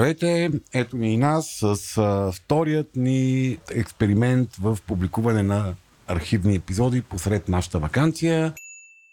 Здравейте! Ето ни и нас с а, вторият ни експеримент в публикуване на архивни епизоди посред нашата вакансия.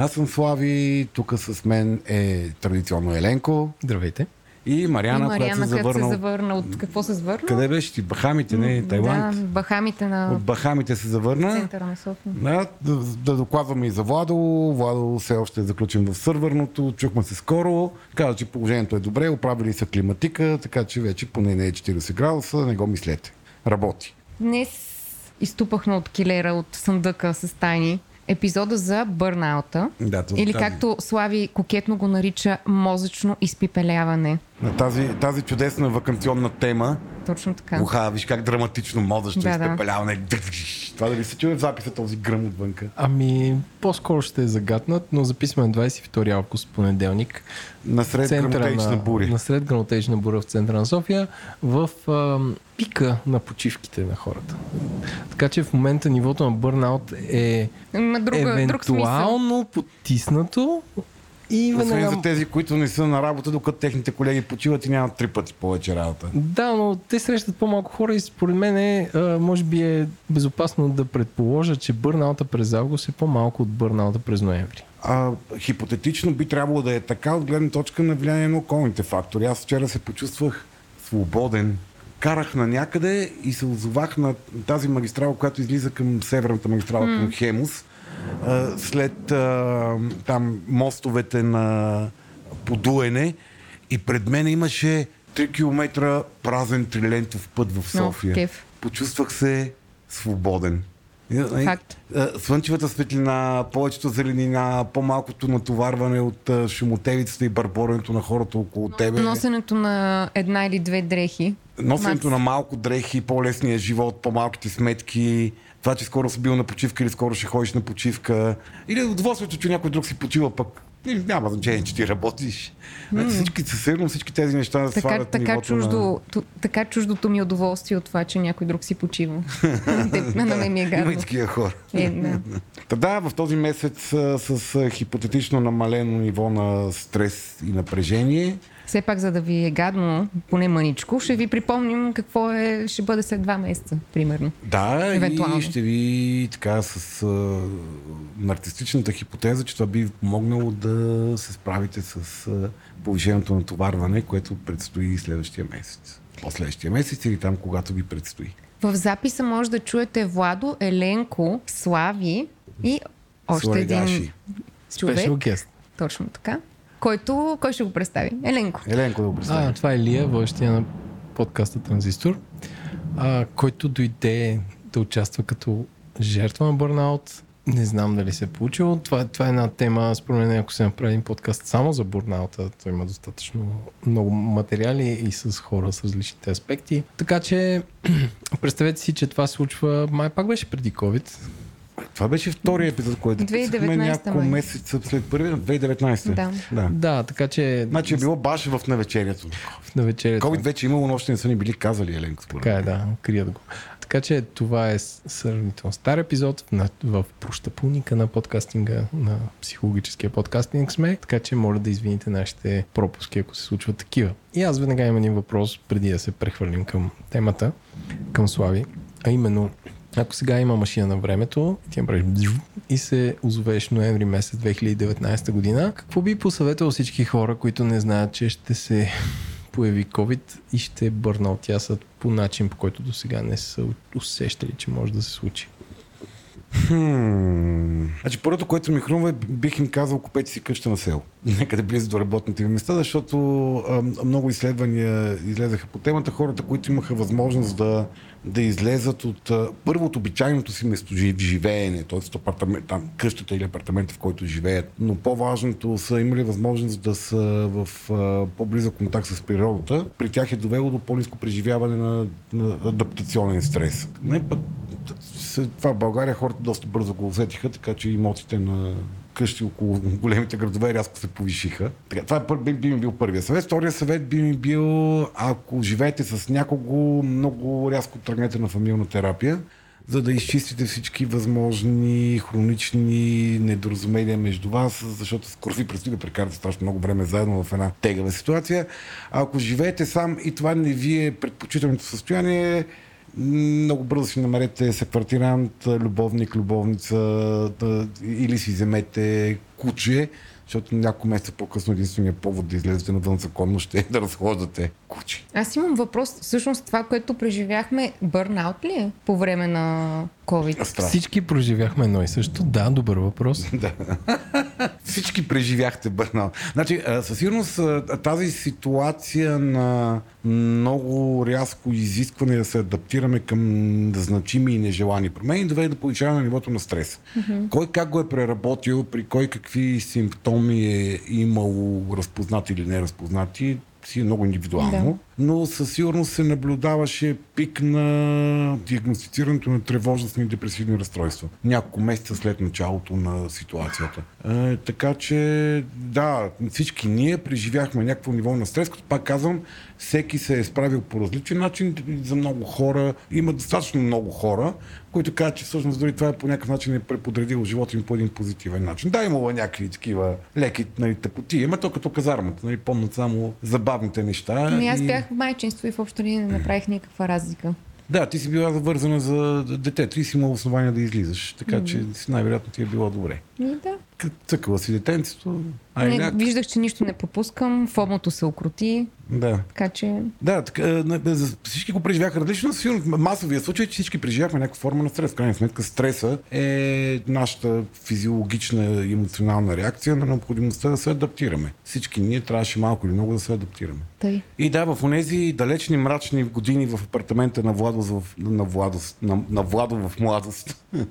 Аз съм Слави, тук с мен е традиционно Еленко Здравейте. и Мариана, и Мариана, която се завърна. се завърна. От какво се завърна? Къде беше ти? Бахамите, не? Да, Тайланд? Бахамите на От Бахамите се завърна. центъра на София. Да, да, да докладваме и за Владо. Владо все още е заключен в сървърното. Чухме се скоро. Каза, че положението е добре. Оправили са климатика, така че вече поне не е 40 градуса. Не го мислете. Работи. Днес изтупахме от килера, от съндъка с тайни епизода за бърнаута. Да, Или както Слави кокетно го нарича мозъчно изпипеляване. На тази, тази чудесна вакансионна тема. Точно така. Уха, виж как драматично мозъчно Да, да. изпепеляване. Това дали се чуе в записа този гръм отвънка? Ами, по-скоро ще е загатнат, но записваме 22 август, понеделник. Насред грамотечна буря. Насред грамотечна буря в центъра на София, в а, пика на почивките на хората. Така че в момента нивото на бърнаут е друга, друг смисъл. евентуално потиснато и Освен веднага... за тези, които не са на работа, докато техните колеги почиват и нямат три пъти повече работа. Да, но те срещат по-малко хора и според мен е, може би е безопасно да предположа, че бърнаута през август е по-малко от бърнаута през ноември. А, хипотетично би трябвало да е така от гледна точка на влияние на околните фактори. Аз вчера се почувствах свободен. Карах на някъде и се озовах на тази магистрала, която излиза към северната магистрала mm. към Хемус. След а, там мостовете на подуене и пред мен имаше 3 км празен трилентов път в София. кеф. Почувствах се свободен. Факт. Слънчевата светлина, повечето зеленина, по-малкото натоварване от шумотевицата и барборенето на хората около тебе. Носенето на една или две дрехи. Носенето Макс. на малко дрехи, по-лесния живот, по-малките сметки, това, че скоро си бил на почивка или скоро ще ходиш на почивка, или удоволствието, че някой друг си почива пък. Няма значение, че ти работиш. Mm. Всички, със сигурност всички тези неща Така, свалят така, нивото чуждо, ту- така чуждото ми удоволствие от това, че някой друг си почива. На мен ми е на... Има и гадно. такива хора. Е, да. Та да, в този месец с хипотетично намалено ниво на стрес и напрежение, Все пак, за да ви е гадно, поне мъничко, ще ви припомним какво е, ще бъде след два месеца, примерно. да, Евентуално. и ще ви така с а, артистичната хипотеза, че това би ви помогнало да се справите с а, повишеното натоварване, което предстои следващия месец. Последващия месец или там, когато ви предстои. В записа може да чуете Владо, Еленко, Слави и още Сларегаши. един човек. Special guest. Точно така. Който, кой ще го представи? Еленко. Еленко да го представи. А, това е Лия, водещия на подкаста Транзистор, а, който дойде да участва като жертва на бърнаут. Не знам дали се е получило. Това, това е една тема, според мен, ако се направи един подкаст само за бурнаута, то има достатъчно много материали и с хора с различните аспекти. Така че, представете си, че това се случва, май пак беше преди COVID. Това беше втория епизод, който 2019 писахме няколко май. месеца след първия, 2019. Да. да. Да, така че Значи е било баш в навечерието. на вечерята. COVID вече имало, но още не са ни били казали, Еленко, според Така е, да, крият го. Така че това е сравнително стар епизод в, в прощапулника на подкастинга, на психологическия подкастинг сме, така че моля да извините нашите пропуски, ако се случват такива. И аз веднага имам един въпрос, преди да се прехвърлим към темата, към Слави, а именно, ако сега има машина на времето, ти направиш и се озовеш ноември месец 2019 година, какво би посъветвал всички хора, които не знаят, че ще се появи COVID и ще бърна от тясът по начин, по който до сега не са усещали, че може да се случи. Хм. Значи първото, което ми хрумва, е, бих им казал, купете си къща на село. Някъде близо до работните ви места, защото а, много изследвания излезаха по темата. Хората, които имаха възможност да, да излезат от а, първо от обичайното си место живеене, т.е. апартамент, там, къщата или апартамента, в който живеят. Но по-важното са имали възможност да са в а, по-близък контакт с природата. При тях е довело до по-низко преживяване на, на адаптационен стрес. Не, пък, това в България хората доста бързо го усетиха, така че имотите на къщи около големите градове рязко се повишиха. Така, това е, би, би ми бил първия съвет. Втория съвет би ми бил, ако живеете с някого, много рязко тръгнете на фамилна терапия, за да изчистите всички възможни хронични недоразумения между вас, защото скоро ви предстои да прекарате страшно много време заедно в една тегава ситуация. А ако живеете сам и това не ви е предпочитаното състояние, много бързо си намерете съквартирант, любовник, любовница да, или си вземете куче, защото няколко месеца по-късно единствения повод да излезете навън законно ще е да разхождате куче. Аз имам въпрос. Всъщност това, което преживяхме, бърнаут ли е по време на COVID? Страх. Всички проживяхме едно и също. Да, добър въпрос. Да. Всички преживяхте бърнаут. Значи, със сигурност тази ситуация на много рязко изискване да се адаптираме към значими и нежелани промени доведе до повишаване на нивото на стрес. Mm-hmm. Кой как го е преработил, при кой какви симптоми е имало разпознати или неразпознати, си много индивидуално, да. но със сигурност се наблюдаваше пик на диагностицирането на тревожностни и депресивни разстройства. Няколко месеца след началото на ситуацията. Е, така че, да, всички ние преживяхме някакво ниво на стрес, като пак казвам, всеки се е справил по различен начин. За много хора, има достатъчно много хора, които казват, че всъщност дори това е по някакъв начин е преподредило живота им по един позитивен начин. Да, имало някакви такива леки нали, тъпоти, ама то като казармата, нали, помнят само забавните неща. Ами аз и... бях в майчинство и въобще не направих никаква разлика. Да, ти си била завързана за детето и си имала основания да излизаш, така mm-hmm. че най-вероятно ти е било добре. И да. Цъкала си детенцето. Не, виждах, че нищо не пропускам, фомото се окрути. Да. Така че. Да, така, всички го преживяха различно. Сигурно масовия случай, че всички преживяхме някаква форма на стрес. В крайна сметка, стреса е нашата физиологична и емоционална реакция на необходимостта да се адаптираме. Всички ние трябваше малко или много да се адаптираме. Тъй. И да, в тези далечни мрачни години в апартамента на Владос, в, на, Владос, на, на Владо в младост.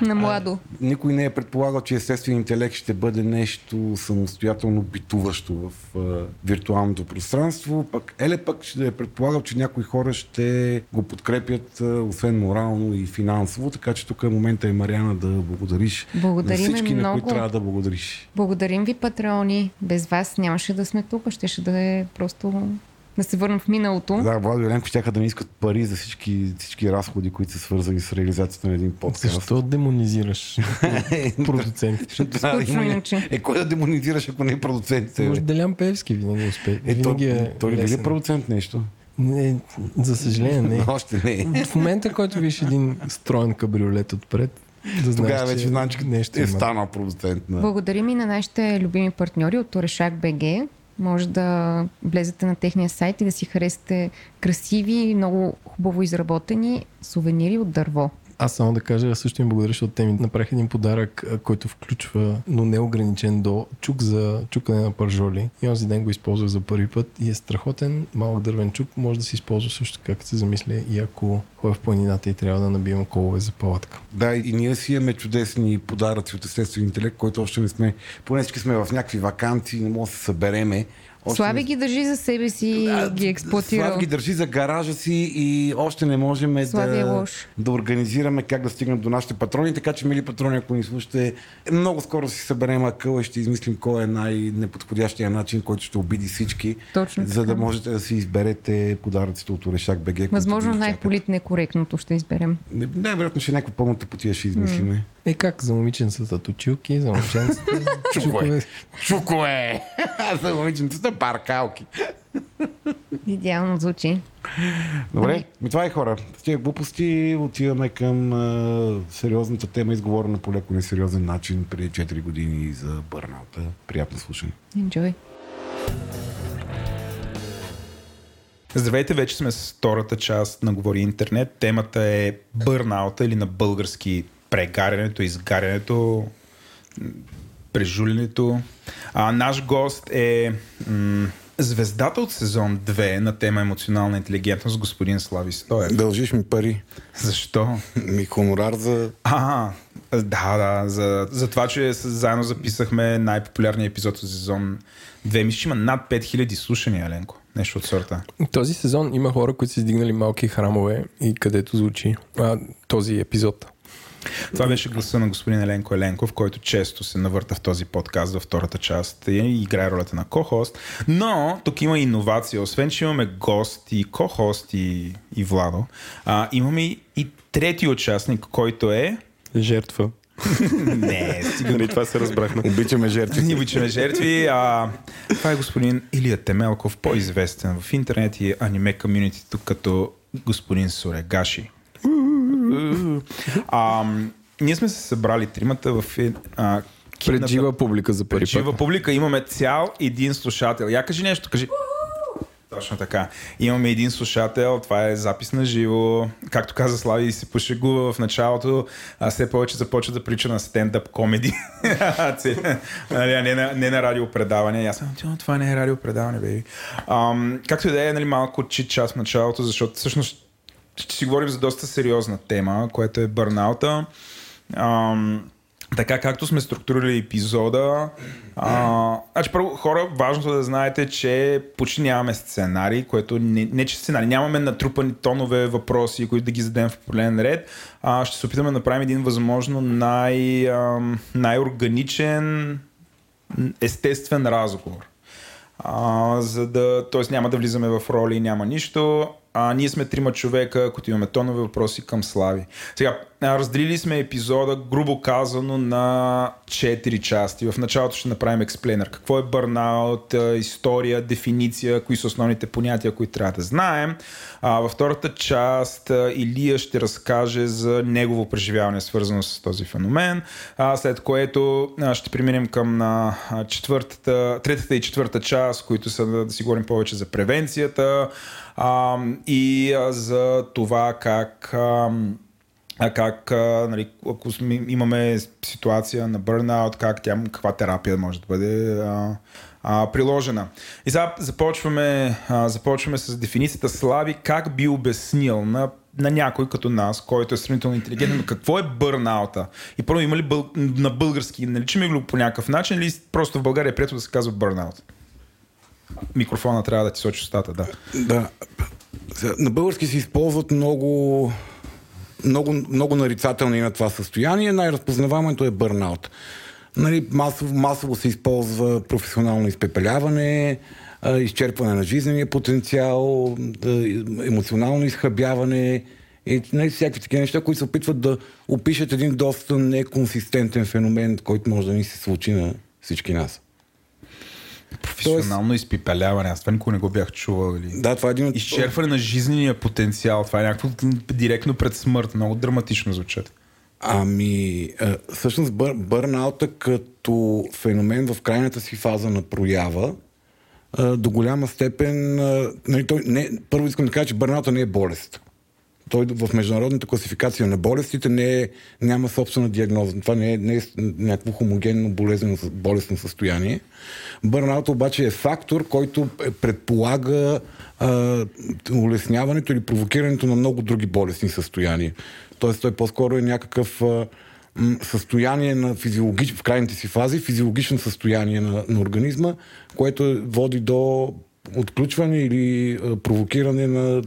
На младо. А, никой не е предполагал, че естествен интелект ще бъде нещо самостоятелно битуващо в а, виртуалното пространство. Пък Еле пък ще е предполагал, че някои хора ще го подкрепят, а, освен морално и финансово. Така че тук е момента и Мариана да благодариш Благодарим на всички, много. на които трябва да благодариш. Благодарим ви, патреони. Без вас нямаше да сме тук. Ще, ще да е просто да се върнем в миналото. Да, Владо и Еленко ще да ми искат пари за всички, всички разходи, които са свързани с реализацията на един подкаст. Защо демонизираш продуцентите? Скучно иначе. Е, кой да демонизираш, ако не е продуцентите? Може Делян Певски винаги успее. Е, винаги той, е той ли е продуцент нещо? Не, за съжаление не. Още не. В момента, който виж един строен кабриолет отпред, да знаеш, Тогава вече знам, че нещо е станал продуцент на... Благодарим и на нашите любими партньори от Орешак БГ. Може да влезете на техния сайт и да си харесате красиви, много хубаво изработени сувенири от дърво. Аз само да кажа, също им благодаря, защото те ми направиха един подарък, който включва, но не ограничен до чук за чукане на пържоли. И онзи ден го използвах за първи път и е страхотен. Малък дървен чук може да се използва също така, като се замисля и ако ходя в планината и трябва да набивам колове за палатка. Да, и ние си имаме чудесни подаръци от естествен интелект, който още не сме... Поне всички сме в някакви вакансии, не може да се събереме. Още Слави не- ги държи за себе си А, ги експлуатира. Слави ги държи за гаража си и още не можем Слави е да, лош. да организираме как да стигнем до нашите патрони. Така че, мили патрони, ако ни слушате, много скоро си съберем акъла и ще измислим кой е най-неподходящия начин, който ще обиди всички, Точно за да можете да си изберете подаръците от Орешак БГ. Възможно най-полит некоректното ще изберем. Не, най-вероятно ще е някаква пълната потия ще измислиме. Е как за момиченцата точилки, за момченцата чукове. Чукове! За момиченцата паркалки. Идеално звучи. Добре, ми това е хора. С тия глупости отиваме към а, сериозната тема, изговорена по леко несериозен начин преди 4 години за бърнаута. Приятно слушане. Enjoy. Здравейте, вече сме с втората част на Говори Интернет. Темата е бърнаута или на български прегарянето, изгарянето, прежулянето. А, наш гост е м- звездата от сезон 2 на тема емоционална интелигентност, господин Слави Стоев. Дължиш ми пари. Защо? Ми хонорар за... А, да, да, за, за това, че заедно записахме най-популярния епизод от сезон 2. Мисля, че има над 5000 слушания, Еленко. Нещо от сорта. Този сезон има хора, които са издигнали малки храмове и където звучи а, този епизод. Това беше гласа на господин Еленко Еленков, който често се навърта в този подкаст във втората част и играе ролята на ко-хост. Но тук има иновация. Освен, че имаме гост и ко-хост и, и Владо, а, имаме и, трети участник, който е... Жертва. Не, стига. Нали това се разбрахме. Обичаме жертви. Обичаме жертви. А, това е господин Илия Темелков, по-известен в интернет и аниме комьюнитито като господин Сурегаши. А, ние сме се събрали тримата в е- а, Пред жива публика за първи пред жива публика. Имаме цял един слушател. Я кажи нещо, кажи. Точно така. Имаме един слушател, това е запис на живо. Както каза Слави, се пошегува в началото, а все повече започва да прича на стендъп комеди. нали, не, на, не на радиопредаване. Аз съм, «Тьо, това не е радиопредаване, бей. Ам, както и да е, нали, малко чит час в началото, защото всъщност ще си говорим за доста сериозна тема, което е бърнаута. Ам, така както сме структурирали епизода, а, значи първо хора, важното е да знаете, че почти нямаме сценарий, което не, не че сценарий, нямаме натрупани тонове въпроси, които да ги зададем в определен ред. А, ще се опитаме да направим един възможно най, ам, най-органичен, естествен разговор. А, за да, т.е. няма да влизаме в роли, няма нищо. А, ние сме трима човека, които имаме тонове въпроси към Слави. Сега, разделили сме епизода, грубо казано, на 4 части. В началото ще направим експлейнер. Какво е бърнаут, история, дефиниция, кои са основните понятия, които трябва да знаем. А, във втората част Илия ще разкаже за негово преживяване, свързано с този феномен. А, след което а, ще преминем към а, четвъртата, третата и четвърта част, които са да, да си говорим повече за превенцията а, и а, за това как а, как, нали, ако имаме ситуация на бърнаут, как тя, каква терапия може да бъде а, а, приложена. И сега започваме, а, започваме с дефиницията Слави, как би обяснил на на някой като нас, който е сравнително интелигентен, какво е бърнаута? И първо има ли бъл... на български, наричаме го по някакъв начин или просто в България е прието да се казва бърнаут? Микрофона трябва да ти сочи устата, да. Да. На български се използват много, много, много нарицателни на това състояние. Най-разпознаваемото е бърнаут. Нали, масово, масово се използва професионално изпепеляване, изчерпване на жизнения потенциал, емоционално изхъбяване и нали, всякакви такива неща, които се опитват да опишат един доста неконсистентен феномен, който може да ни се случи на всички нас. Професионално изпипеляване, аз това никога не го бях чувал. Или... Да, това е един от... Изчерпване на жизнения потенциал, това е някакво директно пред смърт, много драматично звучат. Ами, а, всъщност бър, бърнаута като феномен в крайната си фаза на проява, а, до голяма степен, а, нали, той не, първо искам да кажа, че бърнаута не е болест. Той в международната класификация на болестите не е, няма собствена диагноза. Това не е, не е някакво хомогенно болезнено, болестно състояние. Бърнаута обаче е фактор, който е- предполага а, улесняването или провокирането на много други болестни състояния. Тоест той по-скоро е някакъв а, състояние на физиологич... в крайните си фази, физиологично състояние на, на организма, което води до отключване или провокиране на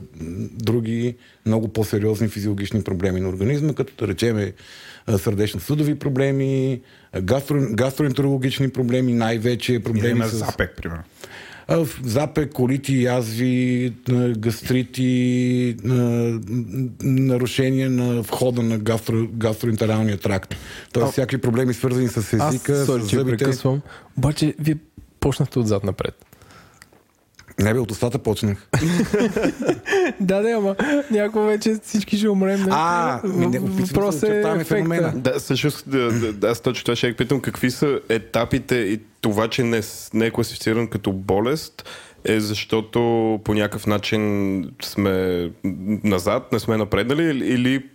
други много по-сериозни физиологични проблеми на организма, като да речеме а, сърдечно-съдови проблеми, а, гастро... гастроентерологични проблеми, най-вече проблеми с... запек, примерно. А, Запек, колити, язви, а, гастрити, а, м, нарушения на входа на гастро, гастроентералния тракт. Тоест всякакви проблеми свързани с езика, Аз, с сори, че зъбите. прекъсвам. Обаче, вие почнахте отзад напред. Не бе, от устата почнах. Да, да, ама някой вече всички ще умрем. не? А, Въпрос е феномена. Да, всъщност, да, да, аз точно това ще я питам. Какви са етапите и това, че не, не е класифициран като болест, е защото по някакъв начин сме назад, не сме напреднали или- или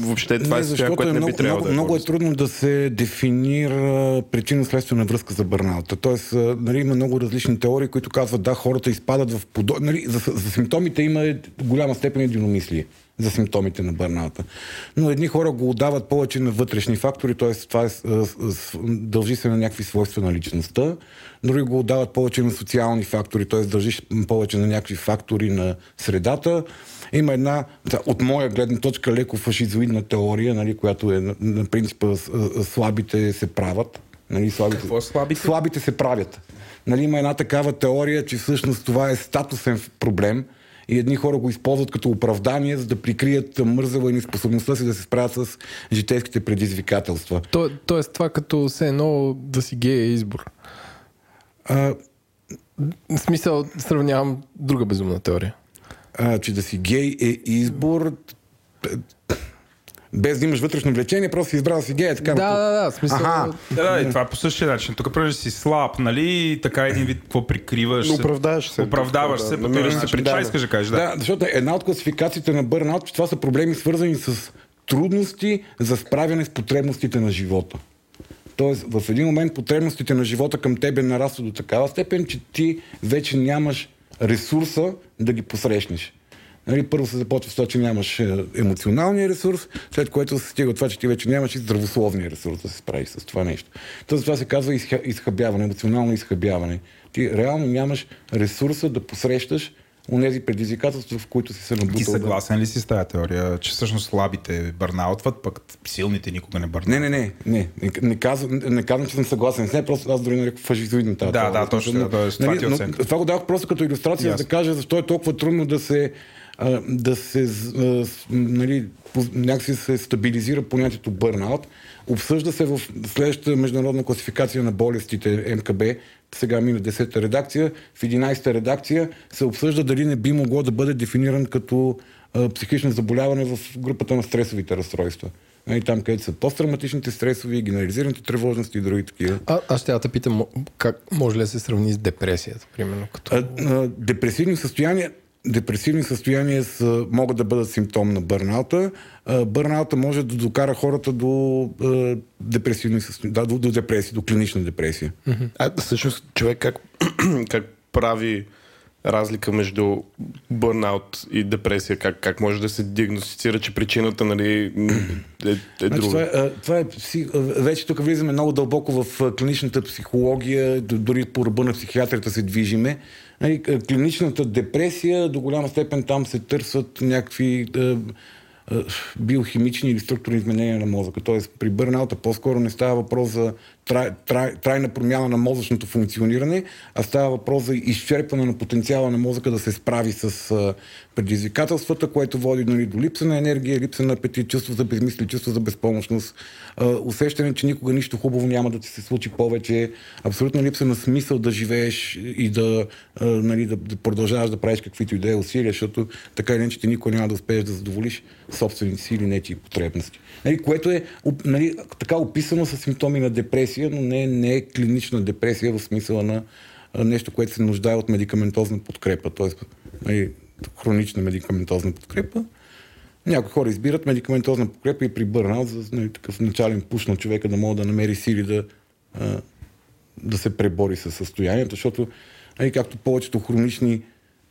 въобще това не, е състояние, което е не би много, трябвало много, да е много е трудно да се дефинира причинно-следствена връзка за бърнаута. Тоест, нали, има много различни теории, които казват, да, хората изпадат в подо... Нали, за, за симптомите има голяма степен единомислие за симптомите на бърнаута. Но едни хора го отдават повече на вътрешни фактори, т.е. това е, дължи се на някакви свойства на личността, други го отдават повече на социални фактори, т.е. дължи повече на някакви фактори на средата. Има една, от моя гледна точка, леко фашизоидна теория, нали, която е на, на принципа слабите се правят. Нали, слабите, Какво е слабите? Слабите се правят. Нали, има една такава теория, че всъщност това е статусен проблем и едни хора го използват като оправдание, за да прикрият мързела и неспособността си да се справят с житейските предизвикателства. То, тоест това като все едно да си гей е избор. А, В смисъл, сравнявам друга безумна теория. А, че да си гей е избор без да имаш вътрешно влечение, просто си избрал да си гей. е Така, Да, да, да, в смисъл... Аха. Да, да, и това е по същия начин. Тук преди си слаб, нали? и Така един вид, какво прикриваш. Оправдаваш се. Оправдаваш се, Да, по този се начин. причина. Това искаш да кажеш, да. Да, защото една от класификациите на бърнаут, че това са проблеми свързани с трудности за справяне с потребностите на живота. Тоест, в един момент потребностите на живота към тебе нарастват до такава степен, че ти вече нямаш ресурса да ги посрещнеш. Нали, първо се започва с това, че нямаш е, емоционалния ресурс, след което се стига от това, че ти вече нямаш и здравословния ресурс да се справиш с това нещо. Тоест, това се казва изха, изхабяване, емоционално изхабяване. Ти реално нямаш ресурса да посрещаш онези предизвикателства, в които си се набутал. Ти съгласен ли си с тази теория, че всъщност слабите бърнаутват, пък силните никога не бърнаутват? Не, не, не, не. Не, не, казвам, не казвам, че съм съгласен с нея, просто аз дори нарекох фашизоидна тази Да, теория. да, точно, Но, да, това нали, е но. Това го давах просто като иллюстрация, Ясно. да кажа защо е толкова трудно да се да се нали, някакси се стабилизира понятието бърнаут. Обсъжда се в следващата международна класификация на болестите МКБ, сега мина 10-та редакция, в 11-та редакция се обсъжда дали не би могло да бъде дефиниран като а, психично заболяване в групата на стресовите разстройства. Нали, там, където са посттравматичните стресови, генерализираните тревожности и други такива. А, аз ще те питам, как може ли да се сравни с депресията, примерно? Като... А, а, депресивни състояния депресивни състояния са, могат да бъдат симптом на бърнаута. Бърнаута може да докара хората до депресивни състояния, да, до, до депресия, до клинична депресия. А всъщност човек как, как прави разлика между бърнаут и депресия? Как, как може да се диагностицира, че причината нали, е, е Значи, това, друга? е, това е пси... а, вече тук влизаме много дълбоко в клиничната психология, дори по ръба на психиатрията се движиме. Нали, а, клиничната депресия, до голяма степен там се търсят някакви а, а, биохимични или структурни изменения на мозъка. Тоест при бърнаута по-скоро не става въпрос за трай, трай, трайна промяна на мозъчното функциониране, а става въпрос за изчерпване на потенциала на мозъка да се справи с а, предизвикателствата, което води нали, до липса на енергия, липса на апетит, чувство за безмисли, чувство за безпомощност, а, усещане, че никога нищо хубаво няма да ти се случи повече, абсолютна липса на смисъл да живееш и да, а, нали, да, да продължаваш да правиш каквито и да е усилия, защото така или иначе ти никога няма да успееш да задоволиш собствените си или нечи потребности. Нали, което е нали, така описано с симптоми на депресия, но не, не е клинична депресия в смисъла на нещо, което се нуждае от медикаментозна подкрепа, т.е. Нали, хронична медикаментозна подкрепа. Някои хора избират медикаментозна подкрепа и при бърнаут за нали, такъв начален пуш на човека да може да намери сили да, да се пребори с състоянието, защото нали, както повечето хронични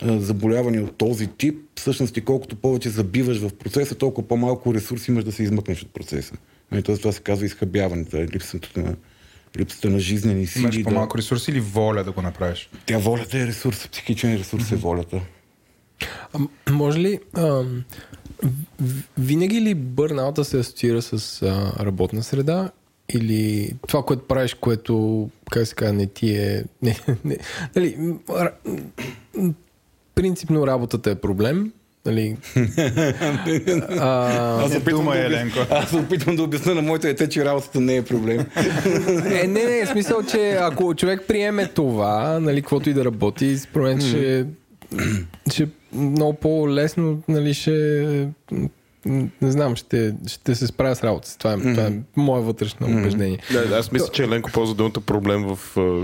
заболявания от този тип, всъщност и колкото повече забиваш в процеса, толкова по-малко ресурси имаш да се измъкнеш от процеса. Нали, тоест това се казва изхабяването, е липсата на, липсата на жизнени сили. Имаш да- по-малко ресурси или воля да го направиш? Тя волята е ресурс, психичен ресурс е волята. А, може ли... В- винаги ли бърнаута се асоциира с а, работна среда или това, което правиш, което, как се казва, не ти е... Не, не, нали, принципно работата е проблем, нали, а, Аз опитвам, да, Еленко. аз опитвам да обясня на моите дете, че работата не е проблем. Е, не, не, в смисъл, че ако човек приеме това, нали, каквото и да работи, според мен ще, ще много по-лесно, нали, ще не знам, ще, ще се справя с работа. Това е, това е мое вътрешно убеждение. Да, да, аз мисля, че Еленко ползва думата проблем в,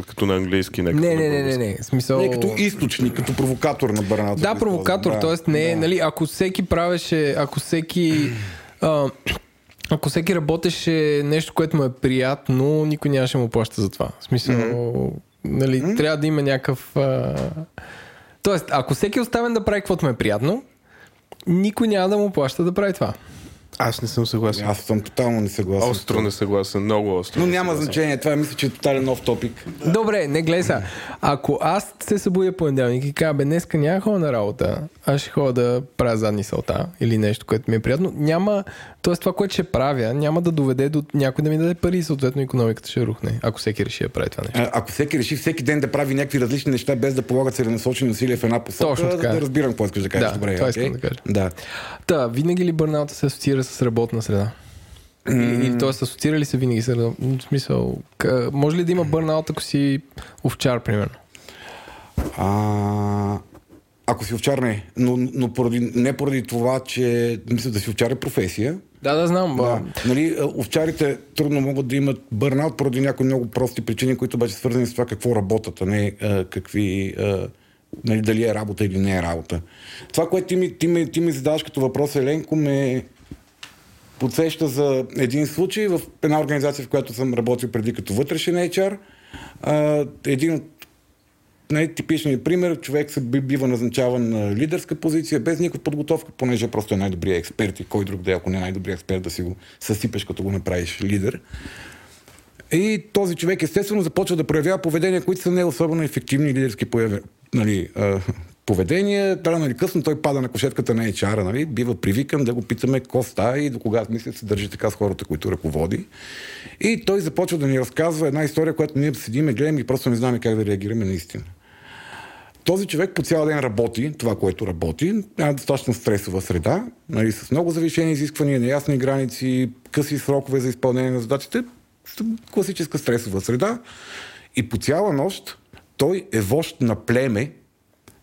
като на английски. Не, Не, не, не, не, не. Смисъл... Не като източник, като провокатор на бърната. Да, провокатор, т.е. не, е, нали, ако всеки правеше, ако всеки А, ако всеки работеше нещо, което му е приятно, никой нямаше му плаща за това. В смисъл, mm-hmm. нали, mm-hmm. трябва да има някакъв... А... Тоест, ако всеки е оставен да прави каквото му е приятно, никой няма да му плаща да прави това. Аз не съм съгласен. Аз съм тотално несъгласен. Остро не съгласен, много остро. Но не няма съгласен. значение, това мисля, че е тотален нов топик. Добре, не гледай сега. Ако аз се събудя понеделник и кажа, бе, днеска няма ходя на работа, аз ще ходя да правя задни салта или нещо, което ми е приятно, няма, т.е. това, което ще правя, няма да доведе до някой да ми даде пари и съответно економиката ще рухне, ако всеки реши да прави това нещо. А, Ако всеки реши всеки ден да прави някакви различни неща, без да полагат целенасочени усилия в една посока, Точно така. да, да разбирам какво искаш да кажеш. Да, Добре, това окей. искам да кажа. Да. Та, винаги ли бърнаута се асоциира с работна среда? Или, или т.е. асоциира ли се винаги с В смисъл, къ... може ли да има бърнаут, ако си овчар, примерно? А, ако си овчар, не. Но, но поради, не поради това, че мисля да си овчар е професия. Да, да, знам. Да. Нали, овчарите трудно могат да имат бърнаут поради някои много прости причини, които обаче свързани с това какво работят, а не какви. Нали, дали е работа или не е работа. Това, което ти ми, ти ми, ти ми задаваш като въпрос, Еленко, ме подсеща за един случай в една организация, в която съм работил преди като вътрешен HR. Един от най-типичният пример, човек се би- бива назначаван на лидерска позиция, без никаква подготовка, понеже просто е най-добрият експерт и кой друг да е, ако не е най-добрият експерт, да си го съсипеш, като го направиш лидер. И този човек естествено започва да проявява поведения, които са не особено ефективни лидерски появи, нали, поведения. Рано или късно той пада на кошетката на HR, нали, бива привикан да го питаме какво става и до кога мисля се държи така с хората, които ръководи. И той започва да ни разказва една история, която ние седиме, гледаме и просто не знаем как да реагираме наистина. Този човек по цял ден работи, това, което работи, няма достатъчно стресова среда, нали, с много завишени изисквания, неясни граници, къси срокове за изпълнение на задачите, класическа стресова среда. И по цяла нощ той е вожд на племе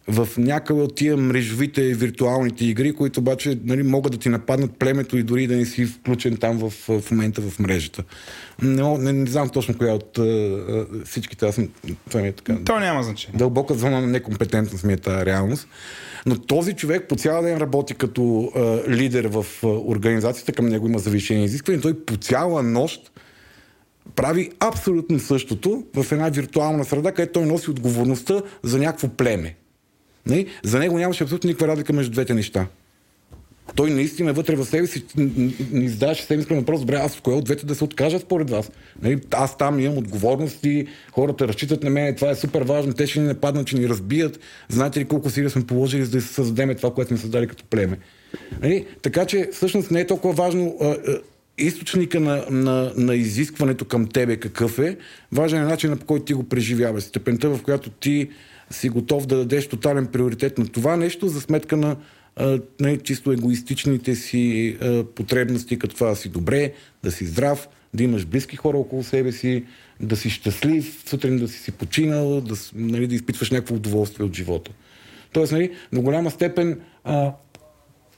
в някаква от тия мрежовите виртуалните игри, които обаче нали, могат да ти нападнат племето и дори да не си включен там в, в момента в мрежата. Не, не, не знам точно коя от а, всичките, аз съм, това ми е така. То няма значение. Дълбока зона на некомпетентност ми е тази реалност. Но този човек по цял ден работи като а, лидер в а, организацията, към него има завишени изисквания. Той по цяла нощ прави абсолютно същото в една виртуална среда, където той носи отговорността за някакво племе. Не? За него нямаше абсолютно никаква разлика между двете неща. Той наистина вътре в себе си ни задаваше себе си въпрос, добре, аз кое от двете да се откажа според вас? Нали, аз там имам отговорности, хората разчитат на мен, това е супер важно, те ще ни нападнат, че ни разбият. Знаете ли колко силия сме положили, за да създадем това, което сме създали като племе? Нали? Така че всъщност не е толкова важно а, а, източника на, на, на изискването към тебе какъв е, важен е начинът по който ти го преживяваш. Степента, в която ти си готов да дадеш тотален приоритет на това нещо за сметка на не, чисто егоистичните си а, потребности, като това да си добре, да си здрав, да имаш близки хора около себе си, да си щастлив, сутрин да си си починал, да, нали, да изпитваш някакво удоволствие от живота. Тоест, нали, до голяма степен а,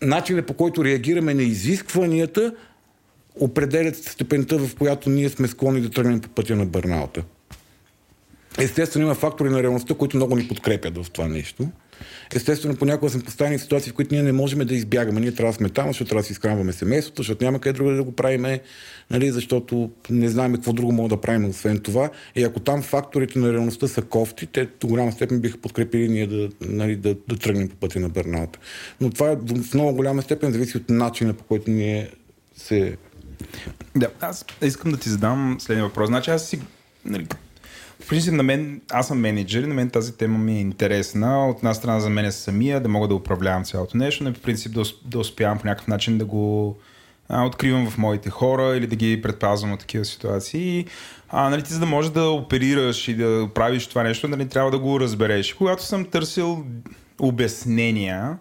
начинът по който реагираме на изискванията определят степента, в която ние сме склонни да тръгнем по пътя на бърнаута. Естествено има фактори на реалността, които много ни подкрепят в това нещо. Естествено, понякога сме поставени в ситуации, в които ние не можем да избягаме. Ние трябва да сме там, защото трябва да си изхранваме семейството, защото няма къде друго да го правиме, нали, защото не знаем какво друго мога да правим, освен това. И ако там факторите на реалността са кофти, те до голяма степен биха подкрепили ние да, нали, да, да тръгнем по пътя на бърнаута. Но това е в много голяма степен зависи от начина, по който ние се Да, аз искам да ти задам следния въпрос. Значи аз си... Нали, принцип на мен, аз съм менеджер и на мен тази тема ми е интересна. От една страна за мен е самия, да мога да управлявам цялото нещо, но по принцип да, да успявам по някакъв начин да го а, откривам в моите хора или да ги предпазвам от такива ситуации. А, нали, ти за да можеш да оперираш и да правиш това нещо, нали, трябва да го разбереш. Когато съм търсил обяснения,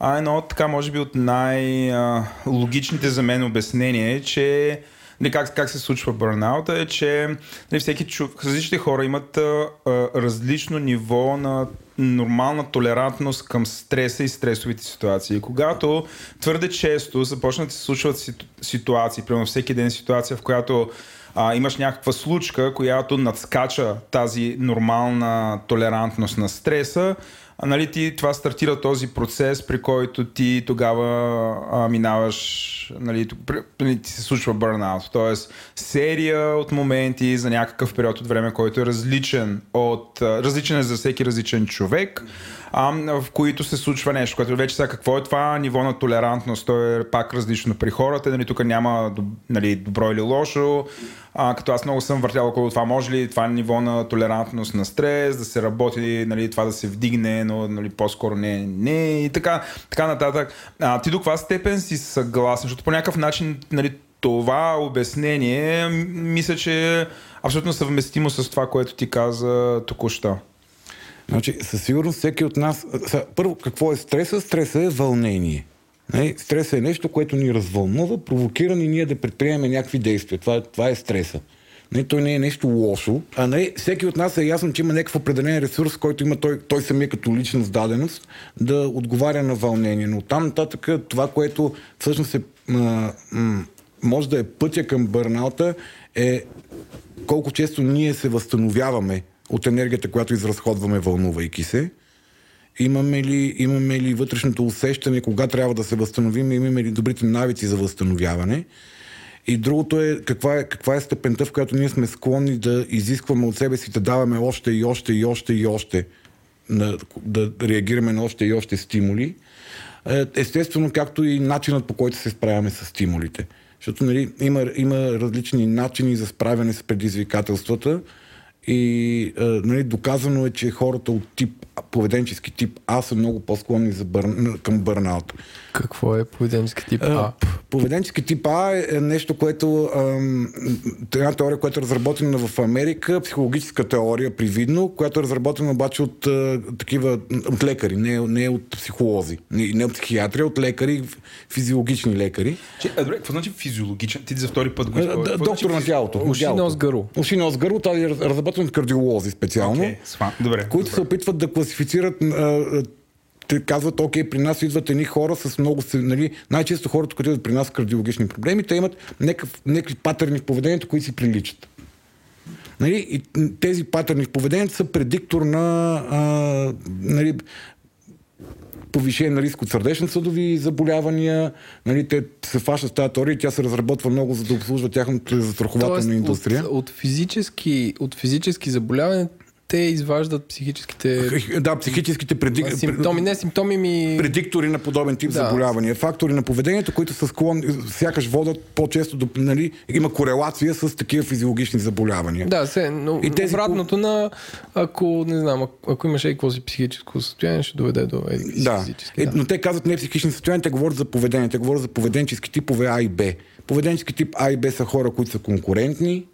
а едно така, може би от най-логичните за мен обяснения е, че нали, как, как се случва бърнаута е, че нали, всеки чу... различните хора имат а, различно ниво на нормална толерантност към стреса и стресовите ситуации. Когато твърде често започнат да се случват ситу... ситуации, примерно всеки ден ситуация, в която а, имаш някаква случка, която надскача тази нормална толерантност на стреса, а, нали, ти, това стартира този процес, при който ти тогава а, минаваш, нали, при, при, ти се случва бърнаут. Тоест, серия от моменти за някакъв период от време, който е различен от, различен е за всеки различен човек, а, в които се случва нещо, което вече сега какво е това ниво на толерантност, то е пак различно при хората, нали, тук няма нали, добро или лошо, а, като аз много съм въртял около това, може ли това ниво на толерантност на стрес, да се работи, нали, това да се вдигне, но нали, по-скоро не, не и така, така нататък. А, ти до каква степен си съгласен, защото по някакъв начин нали, това обяснение мисля, че е абсолютно съвместимо с това, което ти каза току-що. Значи, със сигурност всеки от нас... Първо, какво е стреса? Стреса е вълнение. Не? Стреса е нещо, което ни развълнува, провокира ни ние да предприемем някакви действия. Това, това е стреса. Не, той не е нещо лошо, а не, всеки от нас е ясно, че има някакъв определен ресурс, който има той, той самия като личност даденост, да отговаря на вълнение. Но там нататък това, което всъщност е, а, може да е пътя към бърналта, е колко често ние се възстановяваме от енергията, която изразходваме, вълнувайки се. Имаме ли, имаме ли вътрешното усещане, кога трябва да се възстановим, имаме ли добрите навици за възстановяване. И другото е каква, е каква е степента, в която ние сме склонни да изискваме от себе си да даваме още и още и още и още, да, да реагираме на още и още стимули. Е, естествено, както и начинът по който се справяме с стимулите. Защото нали, има, има различни начини за справяне с предизвикателствата. И а, нали, доказано е, че хората от тип, поведенчески тип А са много по-склонни за бър... към бърнаут. Какво е поведенчески тип А? а поведенчески тип А е, е нещо, което ам, една теория, която е разработена в Америка, психологическа теория, привидно, която е разработена обаче от а, такива, от лекари, не, не от психолози, не, не от психиатри, от лекари, физиологични лекари. Че, а, добре, какво значи физиологичен? Ти за втори път го използваш. Доктор значи на тялото. Уши, нос, гърло. Уши, нос, гърло, тази е разработена от кардиолози специално, okay, добре, които добре. се опитват да класифицират а, те казват, окей, при нас идват едни хора с много... Нали, най-често хората, които идват при нас с кардиологични проблеми, те имат някакви патърни в поведението, които си приличат. Нали, и тези патърни в поведението са предиктор на а, нали, повишен риск от сърдечно-съдови заболявания. Нали, те се фащат тази теория и тя се разработва много, за да обслужва тяхната застрахователна индустрия. От, от, физически, от физически заболявания те изваждат психическите... Да, психическите предик... симптоми, не симптоми ми... Предиктори на подобен тип да. заболявания. Фактори на поведението, които са склонни, сякаш водят по-често до... Нали, има корелация с такива физиологични заболявания. Да, се, но и тези обратното на... Ако, не знам, ако имаш какво си психическо състояние, ще доведе до еди, да. Физически, е, да. Но те казват не психични състояния, те говорят за поведение, те говорят за поведенчески типове А и Б. Поведенчески тип А и Б са хора, които са конкурентни,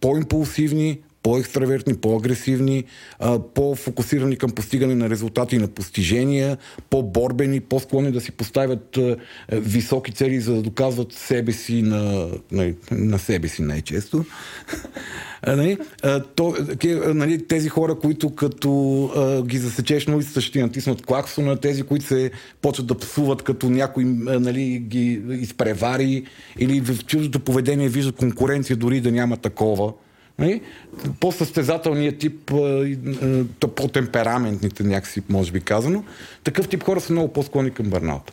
по-импулсивни, по-екстравертни, по-агресивни, по-фокусирани към постигане на резултати и на постижения, по-борбени, по-склонни да си поставят високи цели, за да доказват себе си на, на, на себе си най-често. нали? То, нали, тези хора, които като ги засечеш на улицата, ще ти натиснат клаксона, тези, които се почват да псуват, като някой нали, ги изпревари или в чуждото поведение вижда конкуренция, дори да няма такова. Нали? По-състезателният тип, по-темпераментните някакси, може би казано, такъв тип хора са много по-склонни към бърнаута.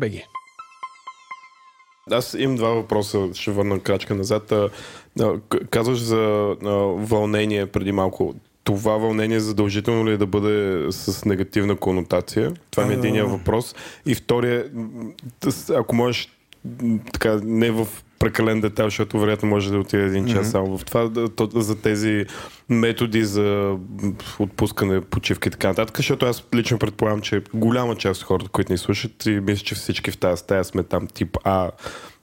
BG. Аз имам два въпроса, ще върна крачка назад. Казваш за вълнение преди малко. Това вълнение задължително ли е да бъде с негативна конотация? Това ми е един въпрос. И втория, ако можеш така, не в прекален детайл, защото вероятно може да отиде един час mm-hmm. само в това, за тези методи за отпускане, почивка и така нататък, защото аз лично предполагам, че голяма част от хората, които ни слушат, и мисля, че всички в тази стая сме там тип А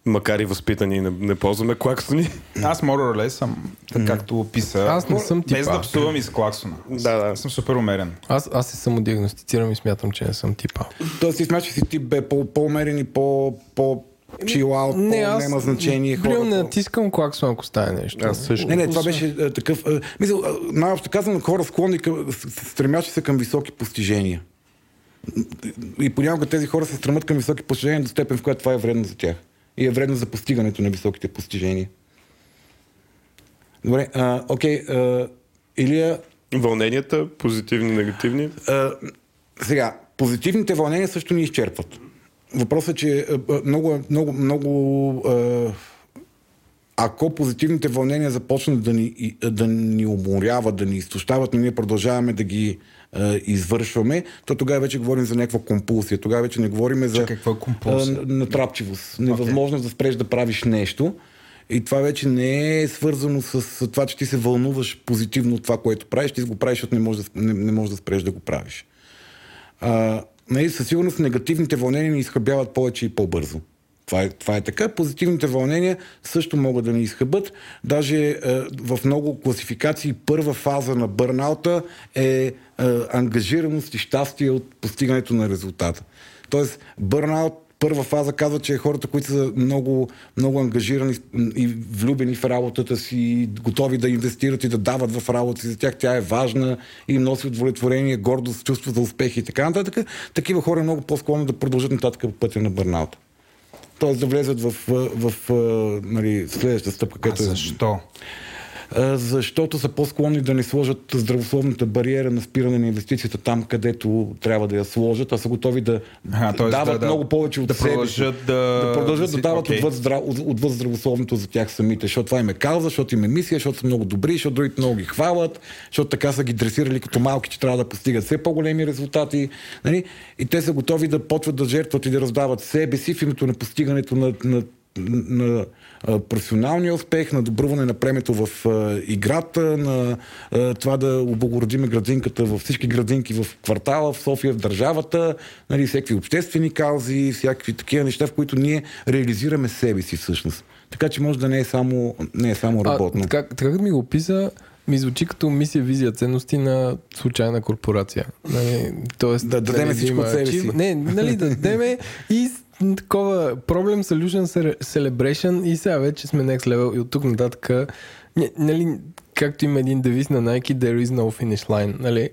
макар и възпитани, не, не ползваме клаксони. Аз more съм, както описа. Аз не съм Без типа. да псувам и с клаксона. Да, да. Аз съм супер умерен. Аз, аз се самодиагностицирам и смятам, че не съм типа. Тоест ти смяташ, че си тип бе по- по-умерен и по- по чилаут, Не, аз по-нема значение. Хора, не натискам клаксон, ако стане нещо. Аз също. Не, не, това беше а, такъв. А, мисъл, най-общо казано, хора склонни към, стремящи се към високи постижения. И понякога тези хора се стремат към високи постижения до степен, в която това е вредно за тях. И е вредно за постигането на високите постижения. Добре, а, окей. А, Илия, Вълненията, позитивни, негативни. а, сега, позитивните вълнения също ни изчерпват. Въпросът е, че а, а, много, е- много, много. А, ако позитивните вълнения започнат да ни, да ни уморяват, да ни изтощават, но ние продължаваме да ги а, извършваме, то тогава вече говорим за някаква компулсия. Тогава вече не говорим за е компулсия? натрапчивост. Невъзможност да спреш да правиш нещо. И това вече не е свързано с това, че ти се вълнуваш позитивно от това, което правиш. Ти го правиш, защото не можеш да, не, не можеш да спреш да го правиш. А, нали, със сигурност негативните вълнения ни изхъбяват повече и по-бързо. Това е, това е така. Позитивните вълнения също могат да ни изхъбат. Даже е, в много класификации първа фаза на бърнаута е, е ангажираност и щастие от постигането на резултата. Тоест, бърнаут първа фаза казва, че хората, които са много, много ангажирани и влюбени в работата си, готови да инвестират и да дават в работа си, за тях тя е важна и им носи удовлетворение, гордост, чувство за успех и така нататък. Такива хора е много по-склонни да продължат нататък по пътя на бърнаута. Тоест да влезат в, в, в, в нали, следващата стъпка, А е защо? а, защото са по-склонни да не сложат здравословната бариера на спиране на инвестицията там, където трябва да я сложат, а са готови да тоест дават да- да- много повече от да себе си. да- да продължат да дават окей. отвъд, здрав... отвъд здравословното за тях самите, защото това им е кауза, защото им е мисия, защото са много добри, защото другите много ги хвалят, защото така са ги дресирали като малки, че трябва да постигат все по-големи резултати. Нали? И те са готови да почват да жертват и да раздават себе си в името на постигането на, на на професионалния успех, на добруване на премето в играта, на това да облагородиме градинката във всички градинки в квартала, в София, в държавата, нали, всякакви обществени каузи, всякакви такива неща, в които ние реализираме себе си всъщност. Така че може да не е само, не е само работно. А, така, така ми го описа, ми звучи като мисия, визия, ценности на случайна корпорация. Нали, тоест, Да дадеме всичко има от себе си. Не, нали, да дадеме и такова Problem Solution Celebration и сега вече сме next level и от тук нататък нали, както има един девиз на Nike, there is no finish line, нали?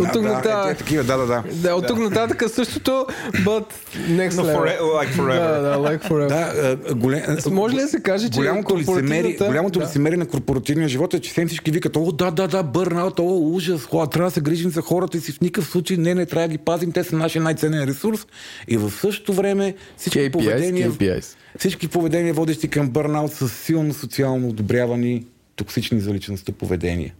От тук да, е, нататък... е, такива, да, да, да. Да, от тук нататък същото, but next No, level. forever, like forever. Да, да, like forever. Да, а, голем... Може ли да се каже, че голямото корпоративната- голямото да. на корпоративния живот е, че всем всички викат, о, да, да, да, бърнаут, о, ужас, хора, трябва да се грижим за хората и си в никакъв случай, не, не, трябва да ги пазим, те са нашия най-ценен ресурс. И в същото време всички KPIs, поведения, KPIs. всички поведения, водещи към бърнаут, са силно социално одобрявани, токсични за личността поведения.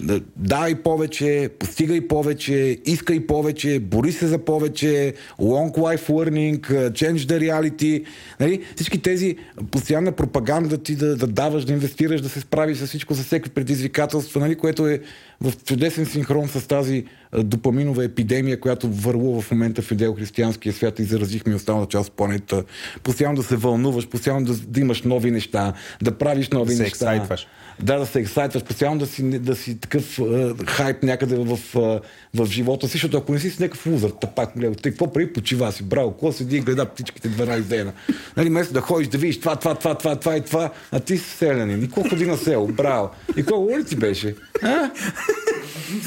Да, дай повече, постигай повече, искай повече, бори се за повече, long life learning, change the reality. Нали? Всички тези постоянна пропаганда ти да, да даваш, да инвестираш, да се справиш с всичко, за всеки предизвикателства, нали? което е в чудесен синхрон с тази допаминова епидемия, която върлува в момента в идео-християнския свят и заразихме останалата част от планета. Постоянно да се вълнуваш, постоянно да, да имаш нови неща, да правиш нови Да се неща. ексайтваш. Да, да се ексайтваш, постоянно да си, да си такъв е, хайп някъде в, е, в живота си, защото ако не си с някакъв лузър, тапак, те какво прави, почива си, браво, какво седи и гледа птичките 12 дена. Нали, вместо да ходиш да видиш това, това, това, това, това и това, а ти си селянин. И какво ходи на село, браво. И какво улици беше? А?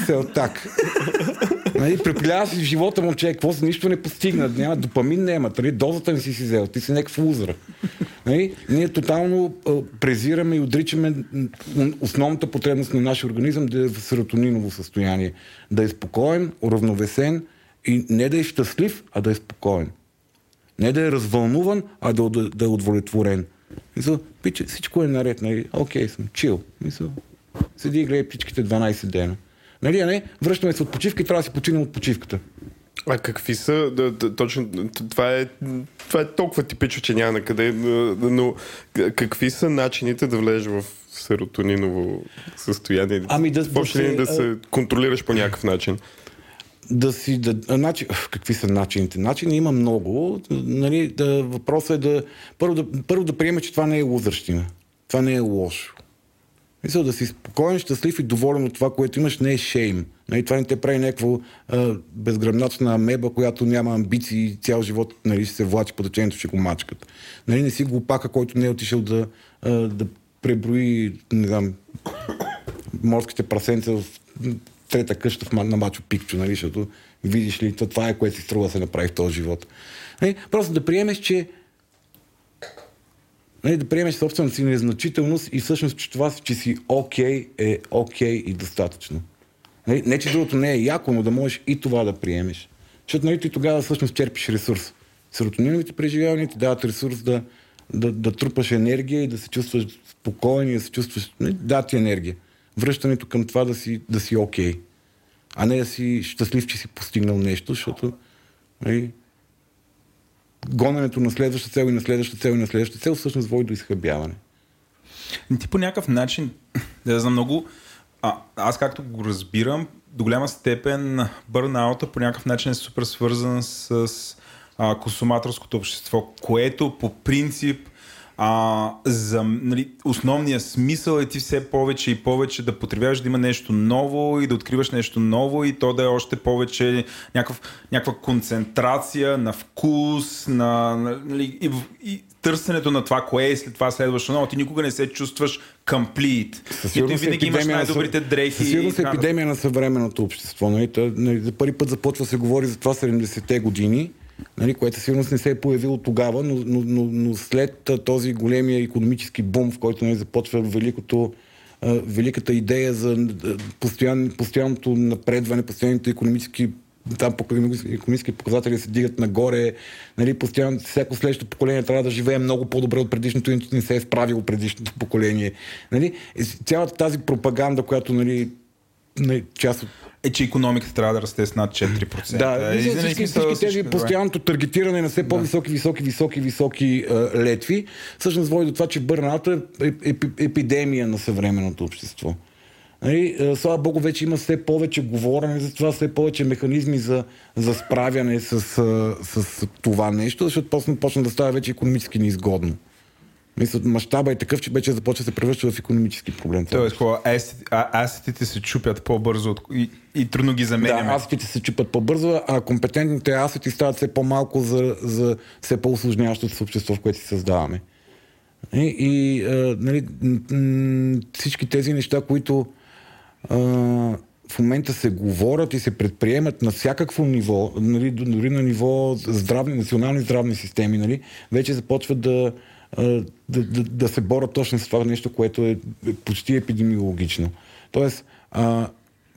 Сел так. Нали, препилява си в живота му, човек, какво си нищо не постигна, няма допамин няма, нали, дозата не си си взел, ти си някакъв лузър. Нали, ние тотално а, презираме и отричаме основната потребност на нашия организъм да е в серотониново състояние. Да е спокоен, уравновесен и не да е щастлив, а да е спокоен. Не да е развълнуван, а да, да, да е удовлетворен. Мисля, пиче, всичко е наред, нали? Окей съм, чил. Мисля, седи и гледай птичките 12 дена. Нали, а не? Връщаме се от почивка и трябва да си починем от почивката. А какви са, да, да, точно, това е, това е толкова типично, че няма на къде, но какви са начините да влезеш в серотониново състояние? Ами да- да Въобще се, да се контролираш по някакъв начин? да си... Да, значи, какви са начините? Начини има много. Нали, да, въпросът е да първо, да... първо да приемеш, че това не е лузърщина. Това не е лошо. Мисля да си спокоен, щастлив и доволен от това, което имаш, не е шейм. Нали, това не те прави някаква безгръмначна меба, която няма амбиции и цял живот нали, ще се влачи по течението, ще го мачкат. Нали, не си глупака, който не е отишъл да, а, да преброи, не знам, морските прасенца в трета къща в, на Мачо Пикчо, нали, защото видиш ли, това е което си струва да се направи в този живот. Нали, просто да приемеш, че нали, да приемеш собствената си незначителност и всъщност, че това, че си окей, okay, е окей okay и достатъчно. Нали, не, че другото не е яко, но да можеш и това да приемеш. Защото нали, ти тогава всъщност черпиш ресурс. Серотониновите преживявания ти дават ресурс да, да, да трупаш енергия и да се чувстваш спокоен и да се чувстваш... Нали, да ти енергия. Връщането към това да си, да си. Okay. А не да си щастлив, че си постигнал нещо, защото нали, гоненето на следваща цел и на следваща цел и на следваща цел всъщност води до изхъбяване. Ти по някакъв начин, да знам много, а, аз както го разбирам, до голяма степен бърнаута по някакъв начин е супер свързан с а, консуматорското общество, което по принцип а, за нали, основния смисъл е ти все повече и повече да потребяваш, да има нещо ново и да откриваш нещо ново и то да е още повече някакъв, някаква концентрация на вкус, на, нали, и, и търсенето на това, кое е след това следващо ново. Ти никога не се чувстваш комплит. И ти винаги имаш най-добрите дрехи. Със сигурност е епидемия на съвременното общество. Нали? Та, нали, за първи път започва се говори за това 70-те години нали, което сигурност не се е появило тогава, но, но, но, но след този големия економически бум, в който нали, започва великото, великата идея за постоян, постоянното напредване, постоянните економически там економически показатели се дигат нагоре, нали, постоянно всяко следващо поколение трябва да живее много по-добре от предишното, иначе не се е справило предишното поколение. Нали, цялата тази пропаганда, която нали, част от е, че економиката трябва да расте с над 4%. Да, е, всички, всички, всички тези постоянното таргетиране на все по-високи, високи, високи, високи а, летви, всъщност води до това, че бърната е, е, е епидемия на съвременното общество. Нали, слава Богу, вече има все повече говорене за това, все повече механизми за, за справяне с, с, с това нещо, защото почна, почна да става вече економически неизгодно. Мисля, мащаба е такъв, че вече започва да се превръща в економически проблем. Тоест, асетите се чупят по-бързо от... и, и трудно ги заменяме. Да, асетите се чупят по-бързо, а компетентните асети стават все по-малко за, за все по-осложняващото се общество, в което си създаваме. И, и а, нали, всички тези неща, които а, в момента се говорят и се предприемат на всякакво ниво, нали, дори на ниво здравни, национални здравни системи, нали, вече започват да, да, да, да се борят точно с това нещо, което е почти епидемиологично. Тоест, а,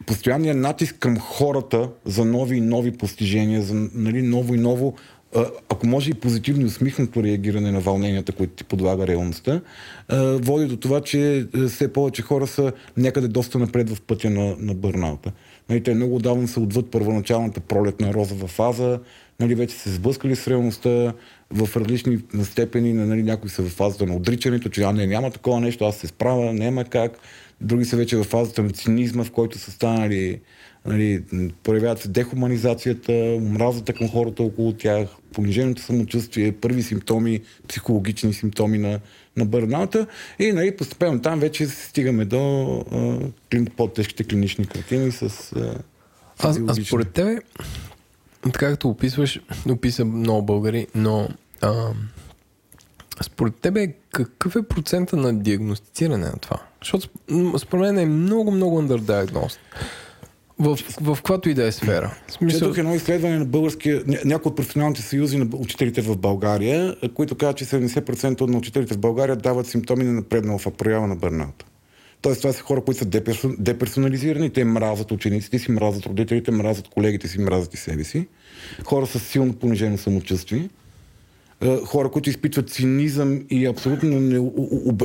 постоянният натиск към хората за нови и нови постижения, за нали, ново и ново, а, ако може и позитивно усмихнато реагиране на вълненията, които ти подлага реалността, а, води до това, че все повече хора са някъде доста напред в пътя на, на бърнаута. Нали, те много давно са отвъд първоначалната пролет на розова фаза, нали, вече се сблъскали с реалността, в различни степени, нали, някои са в фазата на отричането, че а, не, няма такова нещо, аз се справя, няма как. Други са вече в фазата на цинизма, в който са станали, нали, проявяват се дехуманизацията, омразата към хората около тях, пониженото самочувствие, първи симптоми, психологични симптоми на, на бърната и нали, постепенно там вече стигаме до а, по-тежките клинични картини с а, а, а според тебе, така както описваш, описа много българи, но а, според тебе какъв е процента на диагностициране на това? Защото според мен е много, много underdiagnosed. В, в, каквато и да е сфера. Смисъл... Четох едно изследване на българския, някои от професионалните съюзи на учителите в България, които казват, че 70% от учителите в България дават симптоми на напреднала проява на бърната. Тоест, това са хора, които са деперсонализирани, те мразят учениците си, мразят родителите, мразят колегите си, мразят и себе си. Хора с силно понижено самочувствие. Е, хора, които изпитват цинизъм и абсолютно не,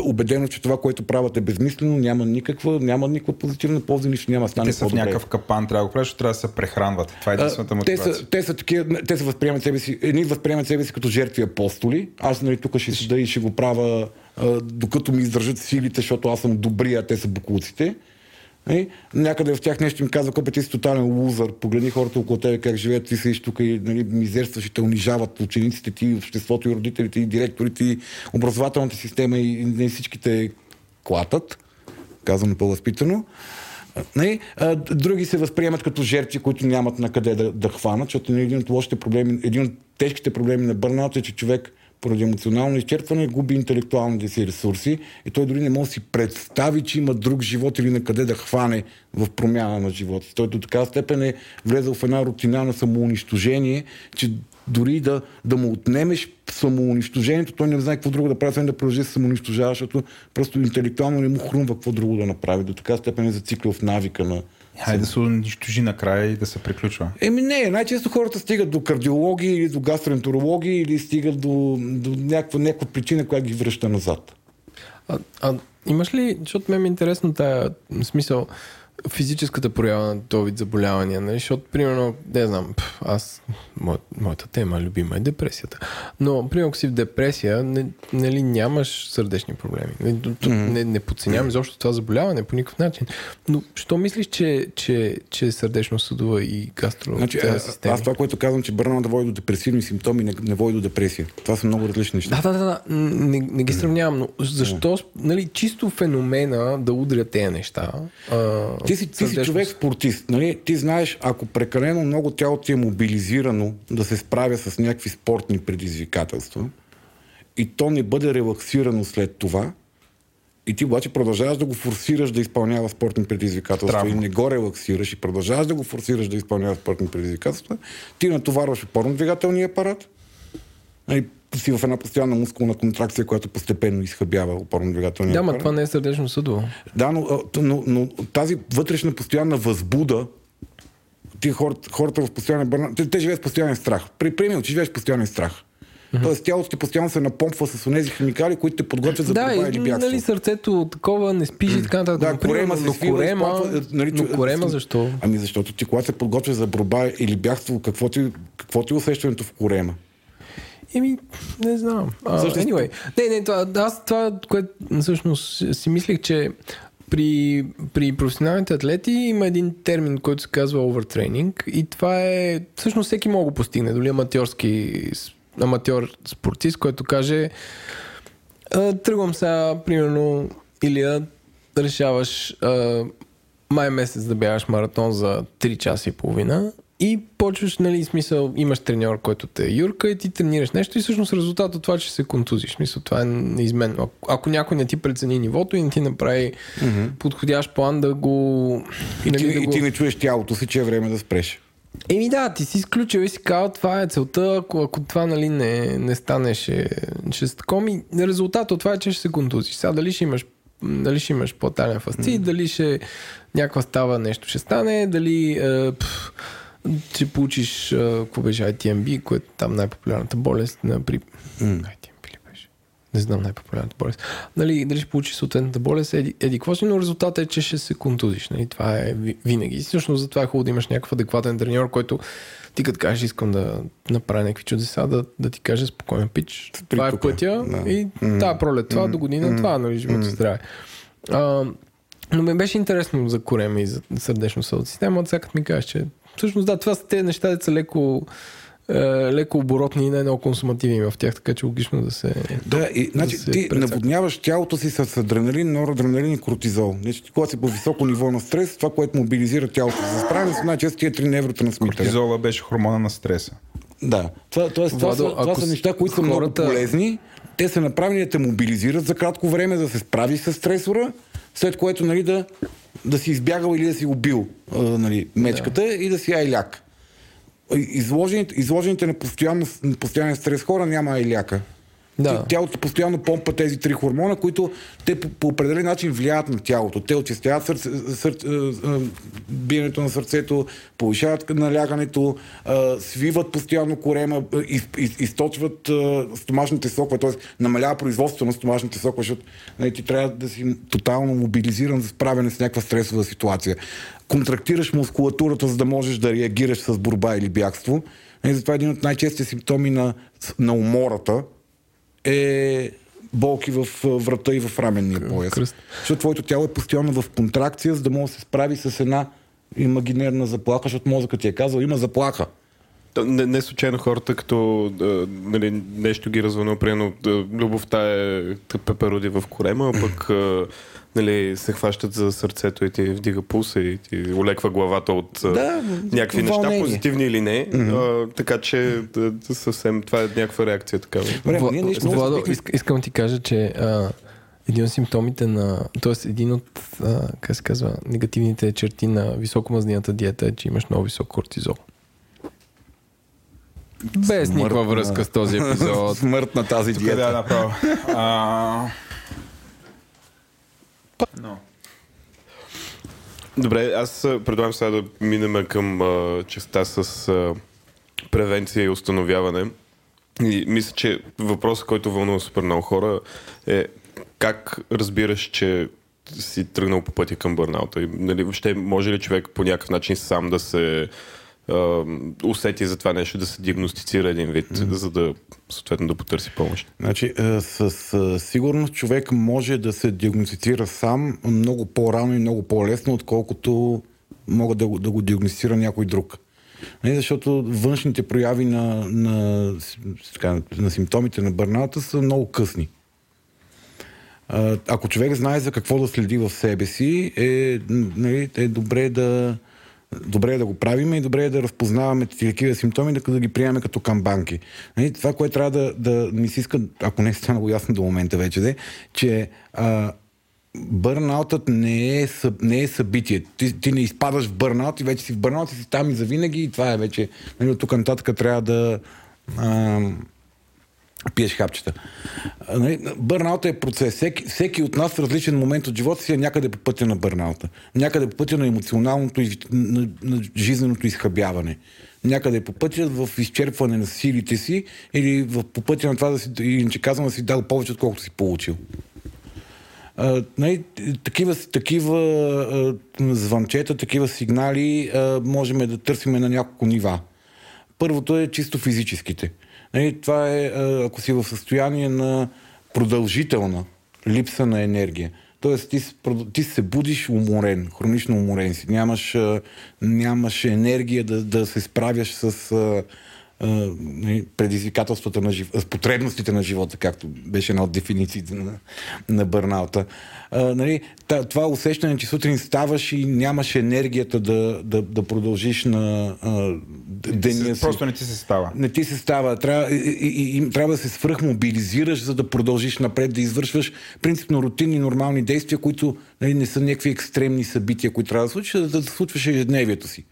убедено, че това, което правят е безмислено, няма никаква, няма никаква позитивна полза, нищо няма стане Те са в някакъв капан, трябва да го правиш, трябва да се прехранват. Това е единствената мотивация. Те са, те са такива, те се възприемат себе си, едни възприемат себе си като жертви апостоли. Аз нали, тук ще седа и ще го правя, докато ми издържат силите, защото аз съм добрия, а те са буклуците. Нали? Някъде в тях нещо им казва, копе ти си тотален лузър, погледни хората около тебе как живеят, ти си тук и нали, мизерстваш и те унижават учениците ти, обществото и родителите и директорите и образователната система и, и всичките клатат, казвам по-възпитано. Не, а, други се възприемат като жертви, които нямат на къде да, да хванат, защото нали, един от лошите проблеми, един от тежките проблеми на бърнаут е, че човек поради емоционално изчерпване губи интелектуалните си ресурси и той дори не може да си представи, че има друг живот или на къде да хване в промяна на живота. Той до така степен е влезъл в една рутина на самоунищожение, че дори да, да му отнемеш самоунищожението, той не знае какво друго да прави, освен да продължи да се самоунищожава, защото просто интелектуално не му хрумва какво друго да направи. До така степен е зациклил в навика на, Хайде да се унищожи накрая и да се приключва. Еми не, най-често хората стигат до кардиологи или до гастроентерологи или стигат до, до някаква, някаква причина, която ги връща назад. А, а имаш ли, защото ме е интересно тая смисъл, физическата проява на този вид заболявания, нали? защото, примерно, не знам, аз, мо, моята тема любима е депресията. Но, примерно, ако си в депресия, не, нали, нямаш сърдечни проблеми. Не, mm-hmm. не, не подценявам изобщо това заболяване по никакъв начин. Но, що мислиш, че, че, че е сърдечно-съдова и гастро значи, аз, аз това, което казвам, че бърна да води до депресивни симптоми, не, не води до депресия. Това са много различни неща. Да, да, да, да. Не, не ги сравнявам, но защо, mm-hmm. нали, чисто феномена да удря тези неща, а, ти си, ти си човек спортист. Нали? Ти знаеш, ако прекалено много тялото ти е мобилизирано да се справя с някакви спортни предизвикателства и то не бъде релаксирано след това, и ти обаче продължаваш да го форсираш да изпълнява спортни предизвикателства Травма. и не го релаксираш и продължаваш да го форсираш да изпълнява спортни предизвикателства, ти натоварваш опорно-двигателния апарат, нали, си в една постоянна мускулна контракция, която постепенно изхъбява опорно-двигателния Да, но това не е сърдечно съдово. Да, но, но, но, тази вътрешна постоянна възбуда, ти хората, хората в постоянен бърна, те, те живеят в постоянен страх. При, примерно, че живееш в постоянен страх. Mm-hmm. Тоест тялото ти постоянно се напомпва с тези химикали, които те подготвят за да, борба или бягство. нали сърцето такова не спиш и така нататък. Да, корема но свива, корема, изплаква, нали, но корема защо? Ами защото ти когато се подготвя за борба или бягство, какво ти, какво ти е усещането в корема? Еми, не знам. Uh, anyway. Не, не, това, аз това, което всъщност си мислех, че при, при професионалните атлети има един термин, който се казва overtraining и това е, всъщност всеки мога го постигне, дори аматьорски аматьор спортист, който каже тръгвам сега, примерно, или решаваш а, май месец да бягаш маратон за 3 часа и половина и почваш, нали, смисъл, имаш треньор, който те е юрка и ти тренираш нещо и всъщност резултат от това, че се контузиш. Смисъл, това е неизменно. Ако, ако някой не ти прецени нивото и не ти направи mm-hmm. подходящ план да го... И, нали, ти, да и го... ти не чуеш тялото си, че е време да спреш. Еми да, ти си изключил и си казал, това е целта, ако, ако това нали, не, не стане, ще, ще с такоми. Резултатът от това е, че ще се контузиш. Сега дали ще имаш дали ще имаш по-тален фасцит, mm. дали ще някаква става нещо ще стане, дали е, пъл, ще получиш, какво беше ITMB, което е там най-популярната болест на при... Mm. ITMB ли беше? Не знам най-популярната болест. Нали, дали ще получиш съответната болест, еди, еди какво си, но резултатът е, че ще се контузиш. Нали? Това е винаги. Всъщност затова е хубаво да имаш някакъв адекватен треньор, който ти като кажеш, искам да направя някакви чудеса, да, да ти каже спокойно пич. Това е пътя да. и mm. тази пролет, това mm. до година, mm. това, нали, живота mm. здраве. А, но ми беше интересно за корема и за сърдечно съдо система. Сега ми кажеш, че всъщност да, това са те неща, деца леко е, леко оборотни и не много консумативни в тях, така че логично да се. Да, и, значи, да ти прецака. наводняваш тялото си с адреналин, норадреналин и кортизол. Значи, когато си по високо ниво на стрес, това, което мобилизира тялото за справяне, са най-често тия три невротрансмитера. Кортизола беше хормона на стреса. Да. Това, това, това, са, това са неща, които са хората... много полезни. Те са направени да те мобилизират за кратко време, да се справи с стресора, след което нали, да да си избягал или да си убил а, нали, мечката да. и да си айляк. Изложените, изложените на, постоянен стрес хора няма айляка. Да. Тялото постоянно помпа тези три хормона, които те по, по определен начин влияят на тялото. Те очистяват сърце, сърце, биенето на сърцето, повишават налягането, свиват постоянно корема, из, из, източват стомашните сокове, т.е. намалява производството на стомашните сокове, защото нали, ти трябва да си тотално мобилизиран за справяне с някаква стресова ситуация. Контрактираш мускулатурата, за да можеш да реагираш с борба или бягство. И нали, затова е един от най-честите симптоми на, на умората, е болки в врата и в раменния пояс. кръст. Защото твоето тяло е постоянно в контракция, за да може да се справи с една имагинерна заплаха, защото мозъкът ти е казал, има заплаха. Не, не случайно хората, като а, нали, нещо ги развълнува, примерно любовта е пепероди в корема, а пък а, нали, се хващат за сърцето и ти вдига пулса и ти олеква главата от Да, някакви неща, вълнение. позитивни или не. А, така че да, да, съвсем това е някаква реакция такава. Вла- ние нещо Владо, искам да ти кажа, че а, един от симптомите на... Тоест, един от, а, как се казва, негативните черти на високомазнината диета е, че имаш много висок кортизол. Без никаква Смъртна- връзка с този епизод. Смърт на тази Тук е да диета. направо. Но. Добре, аз предлагам сега да минем към а, частта с а, превенция и установяване. И мисля, че въпросът, който вълнува супер много хора е как разбираш, че си тръгнал по пътя към бърнаута? И, нали, въобще може ли човек по някакъв начин сам да се а, усети за това нещо, да се диагностицира един вид, mm. за да съответно да потърси помощ? Значи, е, с, с сигурност човек може да се диагностицира сам много по-рано и много по-лесно, отколкото мога да да го диагностицира някой друг. Не, защото външните прояви на, на, така, на симптомите на бърната са много късни. Ако човек знае за какво да следи в себе си, е, нали, е добре да добре е да го правиме и добре е да разпознаваме такива симптоми, да, да ги приемаме като камбанки. Нали, това, което трябва да, да ми се иска, ако не е станало ясно до момента вече, де, че а, бърнаутът не е, не е събитие. Ти, ти не изпадаш в бърнаут и вече си в бърнаут и си там и завинаги и това е вече. Нали, от тук нататък трябва да а, пиеш хапчета. Нали, Бърнаута е процес. Всеки, всеки от нас в различен момент от живота си е някъде по пътя на бърнаута. Някъде по пътя на емоционалното на, на жизненото изхабяване. Някъде по пътя в изчерпване на силите си или в, по пътя на това да си, иначе казвам, да си дал повече, отколкото си получил. А, нали, такива, такива а, звънчета, такива сигнали а, можем да търсим на няколко нива. Първото е чисто физическите. Нали, това е а, ако си в състояние на продължителна липса на енергия. Тоест ти, ти се будиш уморен, хронично уморен си. Нямаш, а, нямаш енергия да, да се справяш с нали, предизвикателствата на живота, потребностите на живота, както беше една от дефинициите на, на бърнаута. А, нали, това усещане, че сутрин ставаш и нямаш енергията да, да, да продължиш на а, деня си. Просто не ти се става. Не ти се става. Трябва, и, и, и, трябва да се свръхмобилизираш, за да продължиш напред, да извършваш принципно рутинни, нормални действия, които нали, не са някакви екстремни събития, които трябва да случиш, а да, да случваш ежедневието си.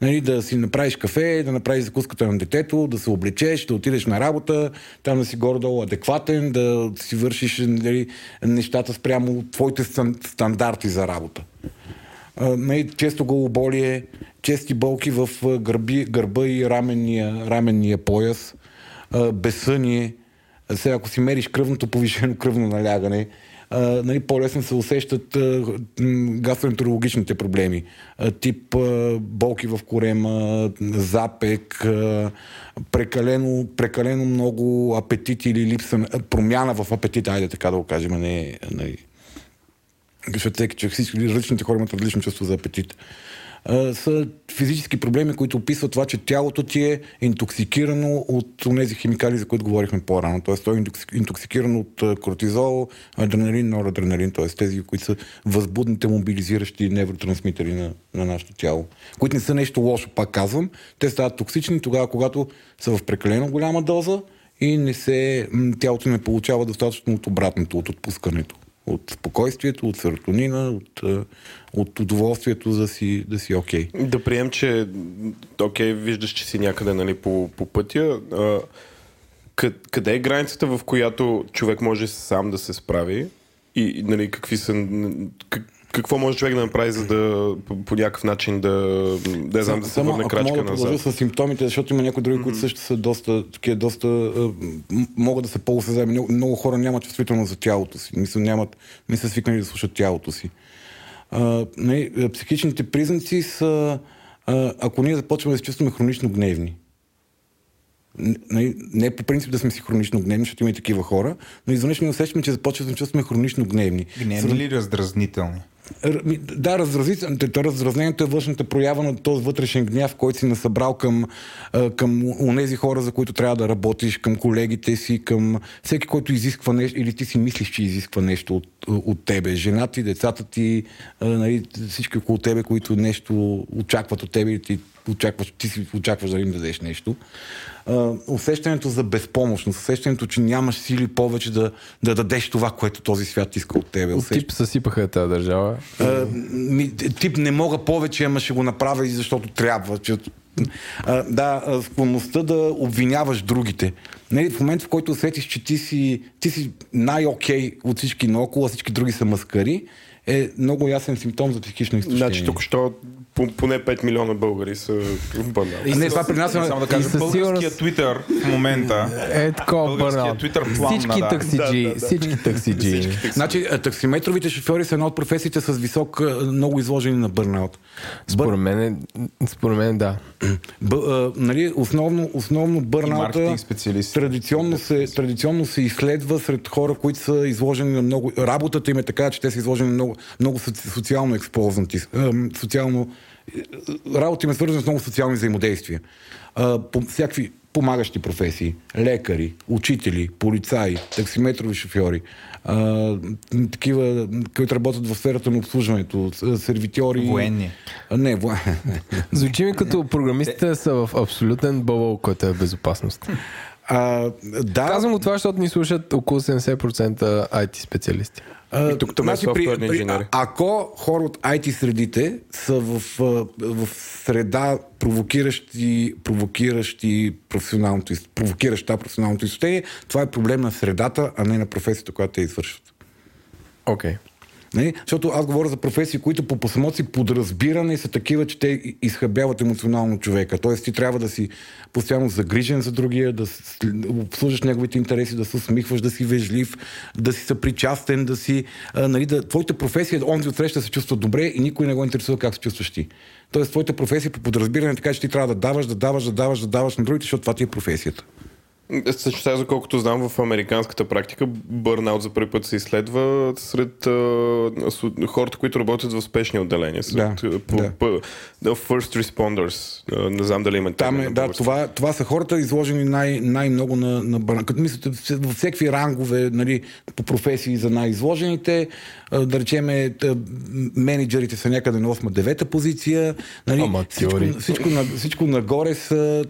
Нали, да си направиш кафе, да направиш закуската на детето, да се облечеш, да отидеш на работа, там да си горе-долу адекватен, да си вършиш нали, нещата спрямо твоите стан- стандарти за работа. А, нали, често главоболие, чести болки в гърби, гърба и раменния, раменния пояс, безсъние. Сега, ако си мериш кръвното, повишено кръвно налягане, нали, по-лесно се усещат гастроентерологичните проблеми. Тип болки в корема, запек, прекалено, прекалено много апетит или липса, на- промяна в апетита, айде така да го кажем, не, нали, защото всички различните хора имат различно чувство за апетит. Са физически проблеми, които описват това, че тялото ти е интоксикирано от тези химикали, за които говорихме по-рано. Тоест, то е интокси- интоксикирано от кортизол, адреналин, норадреналин, т.е. тези, които са възбудните мобилизиращи невротрансмитери на, на нашето тяло, които не са нещо лошо, пак казвам. Те стават токсични тогава, когато са в прекалено голяма доза и не се, тялото не получава достатъчно от обратното, от отпускането от спокойствието, от серотонина, от, а, от удоволствието да си, да си окей. Да прием, че окей, виждаш, че си някъде нали, по, по пътя. А, къ- къде е границата, в която човек може сам да се справи? И, нали, какви са... Как, какво може човек да направи, за да по, по някакъв начин да, да, знам, да се Само, върне ако крачка мога да продължа назад? с симптомите, защото има някои други, които също са доста, такива, доста м- могат да са по-осезаеми. Много, много хора нямат чувствителност за тялото си. Мисля, нямат, не са свикнали да слушат тялото си. А, нали, а, психичните признаци са, а, ако ние започваме да се чувстваме хронично гневни. не, не по принцип да сме си хронично гневни, защото има и такива хора, но изведнъж ни усещаме, че започваме да чувстваме хронично гневни. Гневни или раздразнителни? Да, раздразнителното, то раздразнението е външната проява на този вътрешен гняв, който си насъбрал към, към онези хора, за които трябва да работиш, към колегите си, към всеки, който изисква нещо, или ти си мислиш, че изисква нещо от, от тебе. Жената ти, децата ти, нали, всички около тебе, които нещо очакват от тебе и ти очакваш, ти си очакваш да им дадеш нещо. Усещането за безпомощност, усещането, че нямаш сили повече да, да дадеш това, което този свят иска от тебе. Усещ... Тип съсипаха тази държава. Uh, ми, тип не мога повече, ама ще го направя и защото трябва. Че, uh, да, склонността да обвиняваш другите. Не, в момента, в който усетиш, че ти си, ти си най-окей от всички наоколо, а всички други са маскари, е много ясен симптом за психично изтощение. Значи тук що поне 5 милиона българи са в бърнаут. Не, това при нас е... Само да кажа, българския Twitter в момента. Е, такова бърнаут. Всички таксиджи. Всички таксиджи. Значи, таксиметровите шофьори са една от професиите с висок, много изложени на бърнаут. Според мен, според мен да. Нали, основно, основно бърнаута традиционно се, традиционно се изследва сред хора, които са изложени на много... Работата им е така, че те са изложени на много, много социално експознати, социално работа им е свързана с много социални взаимодействия. А, по, всякакви помагащи професии, лекари, учители, полицаи, таксиметрови шофьори, а, такива, които работят в сферата на обслужването, сервитьори. Военни. А, не, во... Звучи ми като програмистите са в абсолютен бъбъл, който е безопасност. А, да. Казвам го това, защото ни слушат около 70% IT специалисти. И тук това значи, при, при, а, ако хора от IT средите са в, в среда провокиращи, провокиращи професионалното, провокираща професионалното изстояние, това е проблем на средата, а не на професията, която те извършват. Окей. Okay. Не? Защото аз говоря за професии, които по, по само си подразбиране са такива, че те изхъбяват емоционално човека. Тоест ти трябва да си постоянно загрижен за другия, да обслужаш неговите интереси, да се усмихваш, да си вежлив, да си съпричастен, да си... А, нали, да, твоята професия, онзи отсреща се чувства добре и никой не го интересува как се чувстваш ти. Тоест твоята професия по подразбиране е така, че ти трябва да даваш, да даваш, да даваш, да даваш на другите, защото това ти е професията. Също сега, колкото знам, в американската практика бърнаут за първи път се изследва сред а, хората, които работят в спешни отделения. Сред, да, по, да. По, first responders. А, не знам дали има Там е, да, това, това са хората изложени най- най-много на, на бърнаут. Като мислите, във всеки рангове нали, по професии за най-изложените, да речеме, менеджерите са някъде на 8-9 позиция. Нали, всичко, всичко, всичко нагоре са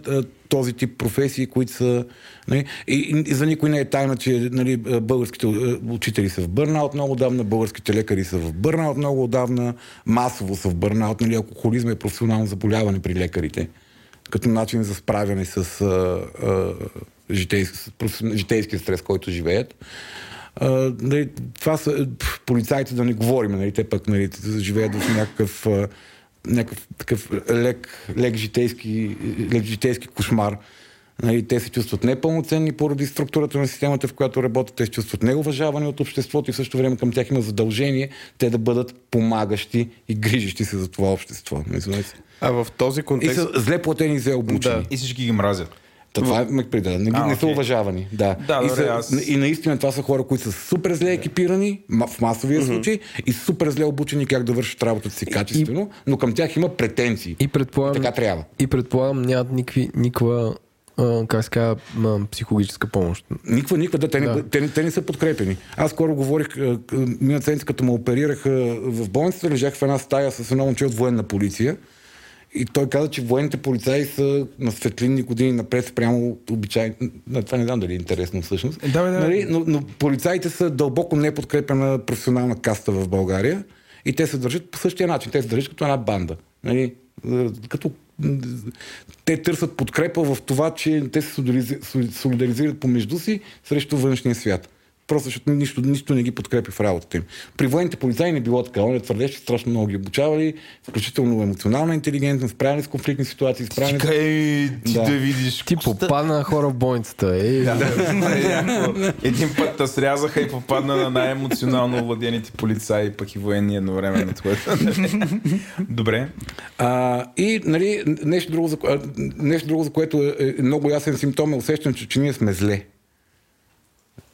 този тип професии, които са... Нали, и, и за никой не е тайна, че нали, българските учители са в бърнаут много отдавна, българските лекари са в бърнаут много отдавна, масово са в бърнаут. Нали, алкохолизма е професионално заболяване при лекарите, като начин за справяне с а, а, житейски, житейския стрес, който живеят. А, нали, това са полицайите, да не говорим, нали, те пък нали, живеят в някакъв някакъв такъв лек, лек, житейски, лек житейски кошмар. Нали, те се чувстват непълноценни поради структурата на системата, в която работят. Те се чувстват неуважавани от обществото и в същото време към тях има задължение те да бъдат помагащи и грижещи се за това общество. А в този контекст... И са зле платени и зле обучени. Да. И всички ги мразят. Та, това е преда. Не, а, не са уважавани. Да. да и, са, аз... и наистина това са хора, които са супер зле екипирани в масовия mm-hmm. случай и супер зле обучени как да вършат работата си качествено, и... но към тях има претенции. И предполагам, така трябва. И предполагам нямат никакви, никаква как се казва, психологическа помощ. Никва, никва, да, те, да. Не, те, те не са подкрепени. Аз скоро говорих, миналата седмица, като ме оперираха в болницата, лежах в една стая с едно момче от военна полиция и той каза, че военните полицаи са на светлинни години напред спрямо обичайни. Това не знам дали е интересно всъщност. Да, да. Нали? Но, но полицаите са дълбоко неподкрепена професионална каста в България и те се държат по същия начин. Те се държат като една банда. Нали? Като те търсят подкрепа в това, че те се солидаризират помежду си срещу външния свят. Просто защото нищо, нищо не ги подкрепи в работата им. При военните полицаи не било така. Он твърдеше, че страшно много ги обучавали, включително емоционална интелигентност, справяне с конфликтни ситуации, справяне с... Чакай, ти да, Да. видиш. Ти попадна на хора в бойницата. Е, Да. Един път те срязаха и попадна на най-емоционално овладените полицаи, пък и военни едновременно. Добре. А, и нали, нещо, друго, за, нещо друго, за което е, е много ясен симптом е усещането, че, че ние сме зле.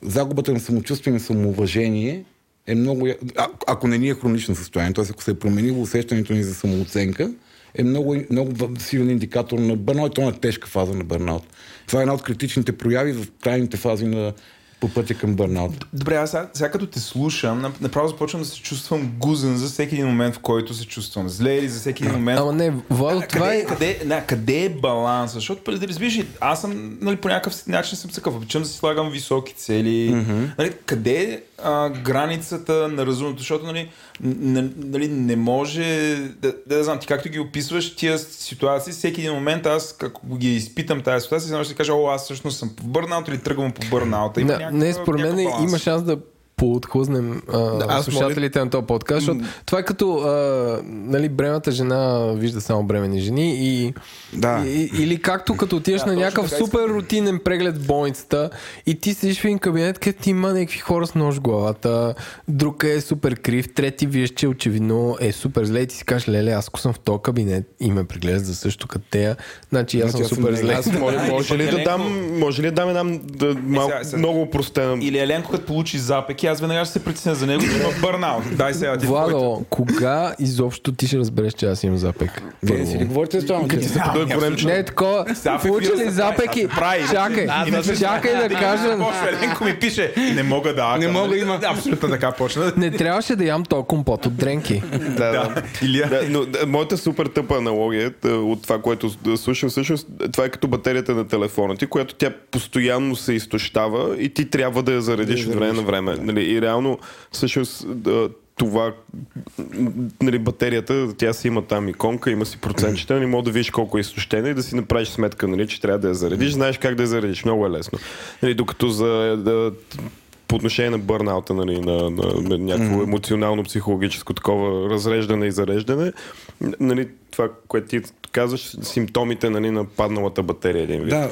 Загубата на самочувствие и самоуважение е много... А, ако не ни е хронично състояние, т.е. ако се е променило усещането ни за самооценка, е много, много силен индикатор на бърнаут. То е тежка фаза на бърнаут. Това е една от критичните прояви в крайните фази на по пътя към бърнаут. Добре, аз сега, сега като те слушам, нап- направо започвам да се чувствам гузен за всеки един момент, в който се чувствам зле или за всеки един момент. Ама не, Владо, това къде, е... къде, не, къде е баланс? Защото, преди да разбираш, аз съм нали, по някакъв начин съм такъв. Обичам да си слагам високи цели. Mm-hmm. Нали, къде е а, границата на разумното? Защото нали, нали, не може да, да, знам, ти както ги описваш тия ситуации, всеки един момент аз, ако ги изпитам тази ситуация, знам, ще кажа, о, аз всъщност съм по бърнаут или тръгвам по бърнаута. Има Не, някаква- не, според мен има шанс да поотхлъзнем а, аз слушателите на този подкаст, защото това е като а, нали, бременната жена вижда само бремени жени и, Да. и, или както като отидеш Да, на някакъв супер рутинен преглед в болницата и ти седиш в един кабинет, където има някакви хора с нож в главата, друг е супер крив, трети виж, че очевидно е супер зле и ти си кажеш, леле, аз ако съм в този кабинет и ме преглеждат за също като тея, значи аз съм Значи съм супер зле. Аз може, може, ли да дам, може ли да дам една да, малко, сега- сега- много упростена Или Еленко, като получи запеки, аз веднага ще се притесня за него, има бърнаут. Дай сега ти твоите. Владо, кога изобщо ти ще разбереш, че аз имам запек? Вие си ли говорите с това? Като се подой голем Не е такова. Получи ли се запеки? Чакай, чакай да кажа. Еленко ми пише, не мога да. Не мога, Нали? има. Абсолютно така почна. Не трябваше да ям то компот от дренки. Да, да. Моята супер тъпа аналогия е, от това, което слушам, всъщност това е като батерията на телефона ти, която тя постоянно се изтощава и ти трябва да я заредиш от време на време. Нали, и реално, всъщност, това, нали, батерията, тя си има там иконка, има си процентчета, не мога да видиш колко е изтощена и да си направиш сметка, нали, че трябва да я заредиш. Знаеш как да я заредиш, много е лесно. Нали, докато за да, по отношение на бърнаута, нали, на, на, на някакво емоционално-психологическо такова разреждане и зареждане, нали, това, което ти казваш, симптомите нали, на падналата батерия един вид. Да,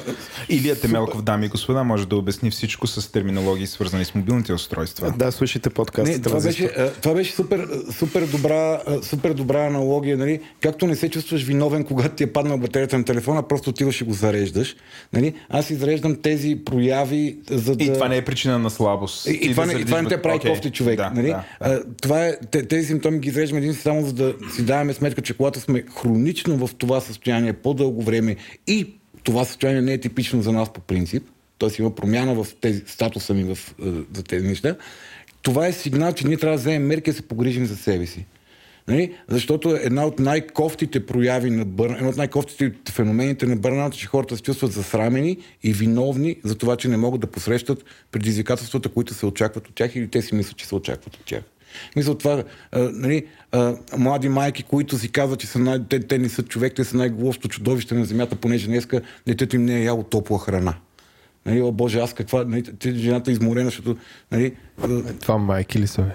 Илия Темелков, дами и господа, може да обясни всичко с терминологии, свързани с мобилните устройства. Да, слушайте подкаста. Не, това беше, това беше супер, супер, добра, супер добра аналогия. Нали? Както не се чувстваш виновен, когато ти е паднал батерията на телефона, просто отиваш и го зареждаш. Нали? Аз изреждам тези прояви, за да... И това не е причина на слабост. И, и, Ти това, да не, и това не те прави Окей, кофти човек. Да, нали? да, да. А, това е, те, тези симптоми ги изреждаме един само за да си даваме сметка, че когато сме хронично в това състояние по-дълго време и това състояние не е типично за нас по принцип, т.е. има промяна в тези, статуса ми в, е, за тези неща, това е сигнал, че ние трябва да вземем мерки да се погрижим за себе си. Нали? Защото една от най-кофтите прояви на бърн... една от най-кофтите феномените на бърнаута, че хората се чувстват засрамени и виновни за това, че не могат да посрещат предизвикателствата, които се очакват от тях или те си мислят, че се очакват от тях. Мисля, това, а, нали, а, млади майки, които си казват, че са най... те, те не са човек, те са най-глупото чудовище на земята, понеже днеска детето им не е яло топла храна. Нали, о Боже, аз каква... Нали, жената е изморена, защото... Нали, Това майки ли са?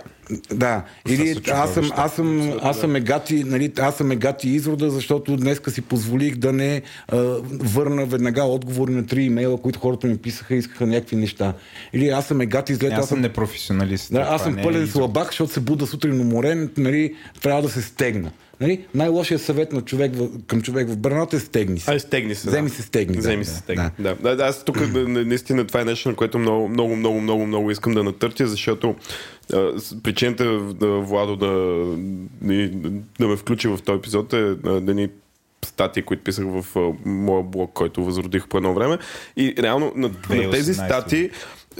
Да, или са аз съм, аз съм, аз съм егати, нали, аз съм егати изрода, защото днеска си позволих да не а, върна веднага отговори на три имейла, които хората ми писаха и искаха някакви неща. Или аз съм егати зле, Аз съм непрофесионалист. да, аз съм е пълен израз. слабак, защото се буда сутрин уморен, нали, трябва да се стегна. Нали? Най-лошият съвет на човек в, към човек в бърната е стегни се. Ай, стегни се. Вземи да. се стегни. да, Вземи да, се стегни. да. Да. Да. Аз тук на- наистина това е нещо, на което много, много, много, много, много искам да натъртя, защото а, причината да, Владо да, да, ме включи в този епизод е а, да ни статии, които писах в а, моя блог, който възродих по едно време. И реално на, на тези 2018 статии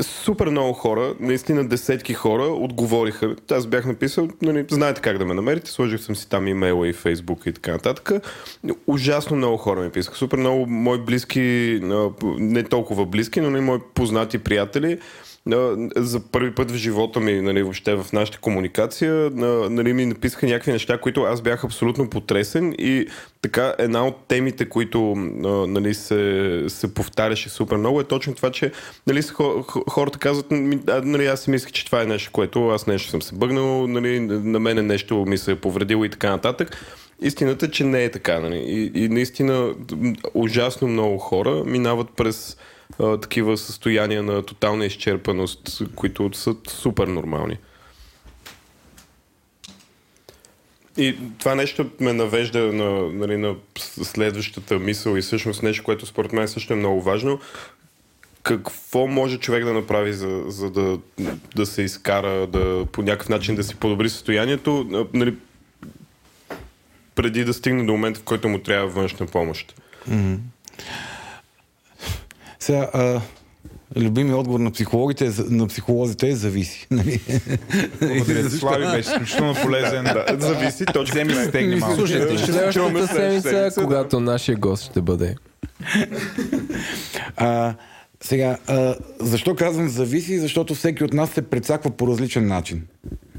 супер много хора, наистина десетки хора отговориха. Аз бях написал, нали, знаете как да ме намерите, сложих съм си там имейла и фейсбук и така нататък. Ужасно много хора ми писаха. Супер много мои близки, не толкова близки, но не мои познати приятели за първи път в живота ми, нали, въобще в нашата комуникация, нали, ми написаха някакви неща, които аз бях абсолютно потресен и така една от темите, които нали, се, се повтаряше супер много е точно това, че нали, хората казват, нали, аз си мислех, че това е нещо, което аз нещо съм се бъгнал, нали, на мене нещо ми се е повредило и така нататък. Истината е, че не е така. Нали? И, и наистина ужасно много хора минават през такива състояния на тотална изчерпаност, които са супер нормални. И това нещо ме навежда на, нали, на следващата мисъл и всъщност нещо, което според мен също е много важно. Какво може човек да направи, за, за да, да се изкара, да по някакъв начин да си подобри състоянието? Нали, преди да стигне до момента, в който му трябва външна помощ. Mm-hmm. Сега, а, любими отговор на психологите, на психолозите е зависи. Нали? Благодаря Слави, беше изключително полезен. да, зависи, точно. Вземи се стегни малко. Слушайте, следващата седмица, когато нашия гост ще бъде. а, сега, а, защо казвам зависи? Защото всеки от нас се прецаква по различен начин.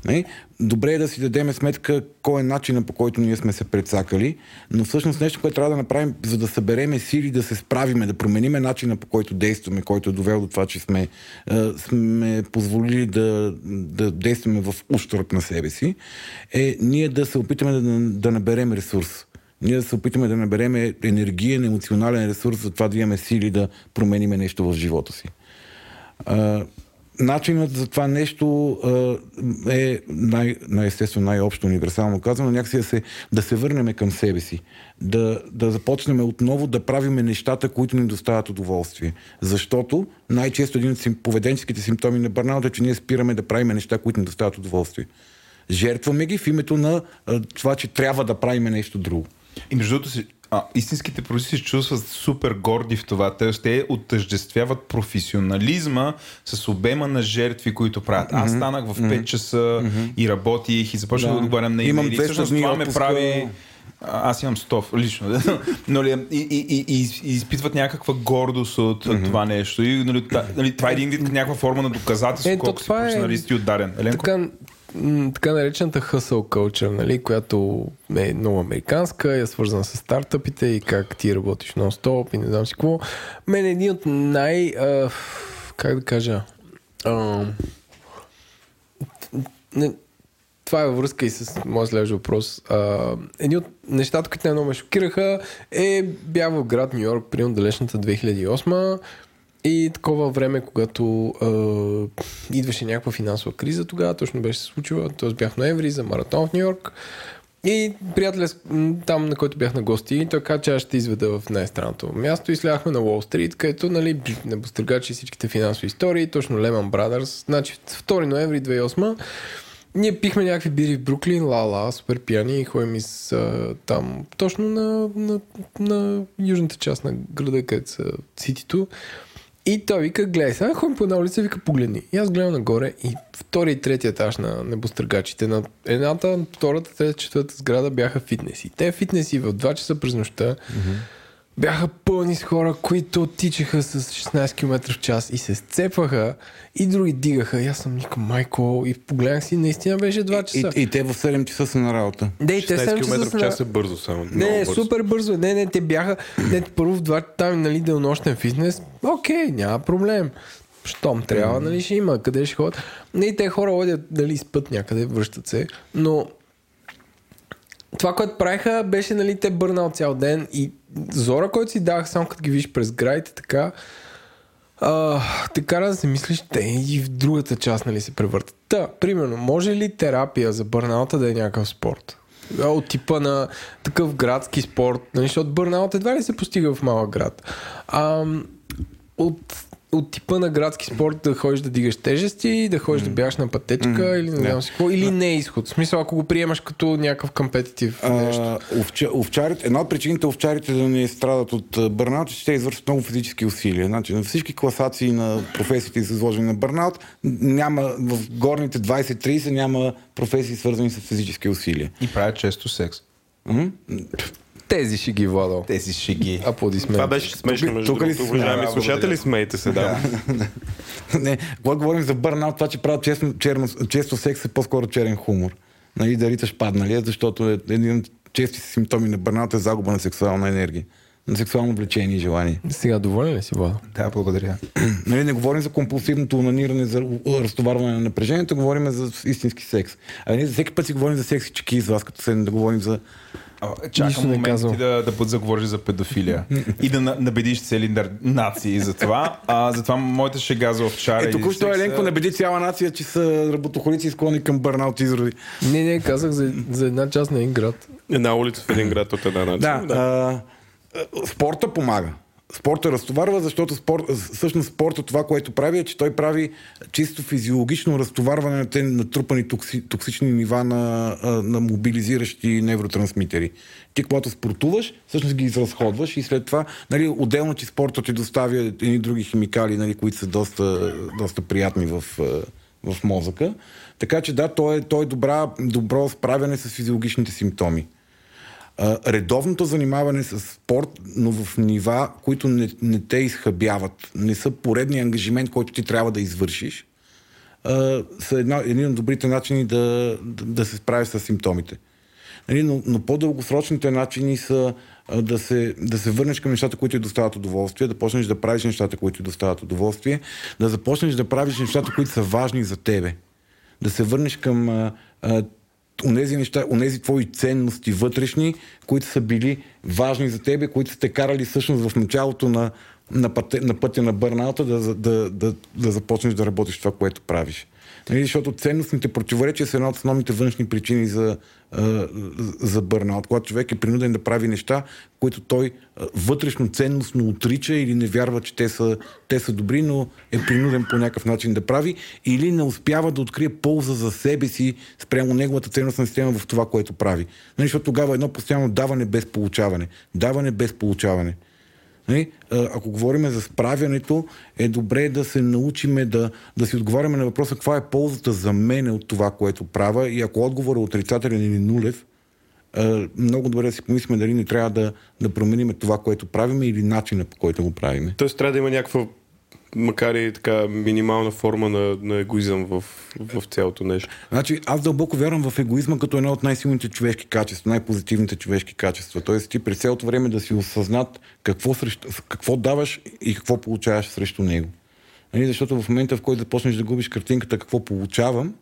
Не? Добре е да си дадем сметка кой е начинът по който ние сме се предсакали, но всъщност нещо, което трябва да направим, за да събереме сили, да се справиме, да промениме начина по който действаме, който е довел до това, че сме, е, сме позволили да, да действаме в ущърп на себе си, е ние да се опитаме да, да наберем ресурс. Ние да се опитаме да наберем енергиен, емоционален ресурс за това да имаме сили да промениме нещо в живота си начинът за това нещо е най- най-естествено, най-общо, универсално казано, някакси да се, да се върнем към себе си. Да, да започнем отново да правиме нещата, които ни доставят удоволствие. Защото най-често един от поведенческите симптоми на бърнаут е, че ние спираме да правиме неща, които ни доставят удоволствие. Жертваме ги в името на това, че трябва да правим нещо друго. И между другото а, истинските продуценти се чувстват супер горди в това. Те, те отъждествяват професионализма с обема на жертви, които правят. Аз станах в 5 часа mm-hmm. и работих и започнах да, да отговарям на имейли. Всъщност това ме прави... Аз имам 100 лично. но ли, и, и, и, и, изпитват някаква гордост от mm-hmm. това нещо. И, нали, нали, това е един вид някаква форма на доказателство, е, колко си е професионалист и. Еленко? Така, така наречената hustle culture, нали, която е много американска, е свързана с стартъпите и как ти работиш нон-стоп и не знам си какво. Мен е един от най... А, как да кажа... А, не, това е във връзка и с моят следващ въпрос. А, едни от нещата, които най-много ме шокираха е бях в град Нью Йорк, при далечната 2008 и такова време, когато е, идваше някаква финансова криза тогава, точно беше се случила, т.е. бях ноември за маратон в Нью Йорк. И приятеля там, на който бях на гости, той каза, че аз ще изведа в най-странното място и сляхме на Уолл Стрит, където нали, небостъргачи всичките финансови истории, точно Lehman Brothers. Значи 2 ноември 2008 ние пихме някакви бири в Бруклин, ла-ла, супер пияни и ходим из а, там, точно на, на, на южната част на града, където са ситито. И той вика, гледай сега, ходим по една улица, вика, погледни. И аз гледам нагоре и втори и трети етаж на небостъргачите. На едната, втората, трета, четвърта сграда бяха фитнеси. Те фитнеси в 2 часа през нощта mm-hmm бяха пълни с хора, които тичаха с 16 км в час и се сцепваха и други дигаха. И аз съм никой майко и погледнах си, наистина беше 2 часа. И, и, и те в 7 часа са на работа. Не, и те 7 км в час е бързо само. Не, бързо. супер бързо. Не, не, те бяха не, първо в 2 там, нали, денонощен фитнес. Окей, няма проблем. Щом трябва, нали, ще има. Къде ще ходят? Не, те хора ходят, дали спът някъде, връщат се. Но това, което правиха, беше, нали, те бърнал цял ден и зора, който си давах, само като ги виж през градите, така, а, те кара да се мислиш, те и в другата част, нали, се превъртат. Та, примерно, може ли терапия за бърнаута да е някакъв спорт? От типа на такъв градски спорт, нали, защото бърнаут едва ли се постига в малък град. А, от от типа на градски спорт да ходиш да дигаш тежести, да ходиш mm. да бягаш на пътечка mm. или не знам си какво, или не е изход. В смисъл, ако го приемаш като някакъв компетитив нещо. овчарите, една от причините овчарите да не страдат от бърнаут, че те извършват много физически усилия. Значи, на всички класации на професиите са изложени на бърнаут, няма в горните 20-30 няма професии свързани с физически усилия. И правят често секс. Mm-hmm. Тези ще ги Владо. Тези шеги. Аплодисменти. Това беше смешно, между тук ли другото. си? Уважаеми Да, слушатели, смейте се, да. Не, когато говорим за бърнаут, това, че правят честно, черно, често секс е по-скоро черен хумор. Нали, да риташ падналия, защото е, един от честите симптоми на бърнаут е загуба на сексуална енергия. На сексуално влечение и желание. Сега доволен ли си, Владо? Да, благодаря. Нали, не говорим за компулсивното онаниране, за разтоварване на напрежението, говорим за истински секс. А ние за всеки път си говорим за секс и чеки с вас, като седнем да говорим за... Чакам момент казвам. ти да, да бъд заговориш за педофилия и да на- набедиш цели нации за това. А, затова моята шега за овчара Е, и току-що секса- Еленко набеди цяла нация, че са работохолици и склонни към бърнаут изроди. Не, не, казах за, за една част на един град. Една улица в един град от една нация. Да, а, а, спорта помага. Спорта разтоварва, защото спорт, всъщност спорта това, което прави е, че той прави чисто физиологично разтоварване на те натрупани токси, токсични нива на, на мобилизиращи невротрансмитери. Ти, когато спортуваш, всъщност ги изразходваш и след това, нали, отделно, че спорта ти доставя едни други химикали, нали, които са доста, доста приятни в, в мозъка. Така че да, то е, то е добра, добро справяне с физиологичните симптоми. Редовното занимаване с спорт, но в нива, които не, не те изхъбяват, не са поредния ангажимент, който ти трябва да извършиш, а, са една, един от добрите начини да, да, да се справиш с симптомите. Нали, но, но по-дългосрочните начини са а, да се, да се върнеш към нещата, които ти доставят удоволствие, да почнеш да правиш нещата, които ти доставят удоволствие, да започнеш да правиш нещата, които са важни за тебе. Да се върнеш към а, онези неща, онези твои ценности вътрешни, които са били важни за тебе, които са те карали всъщност в началото на, на, пътя, на пътя на бърнаута да, да, да, да започнеш да работиш това, което правиш. Нали, защото ценностните противоречия са една от основните външни причини за, за бърнаут. Когато човек е принуден да прави неща, които той вътрешно ценностно отрича или не вярва, че те са, те са добри, но е принуден по някакъв начин да прави, или не успява да открие полза за себе си спрямо неговата ценностна система в това, което прави. Нали, защото тогава едно постоянно даване без получаване. Даване без получаване. Нали? Ако говорим за справянето, е добре да се научиме да, да си отговаряме на въпроса каква е ползата за мен от това, което правя и ако отговорът е отрицателен или нулев, много добре да си помислим дали не трябва да, да променим това, което правиме или начина по който го правиме. Тоест трябва да има някаква, макар и така минимална форма на, на егоизъм в, в цялото нещо. Значи, аз дълбоко вярвам в егоизма като едно от най-силните човешки качества, най-позитивните човешки качества. Тоест ти през цялото време да си осъзнат какво, срещу, какво даваш и какво получаваш срещу него. Нали, защото в момента, в който започнеш да губиш картинката какво получавам,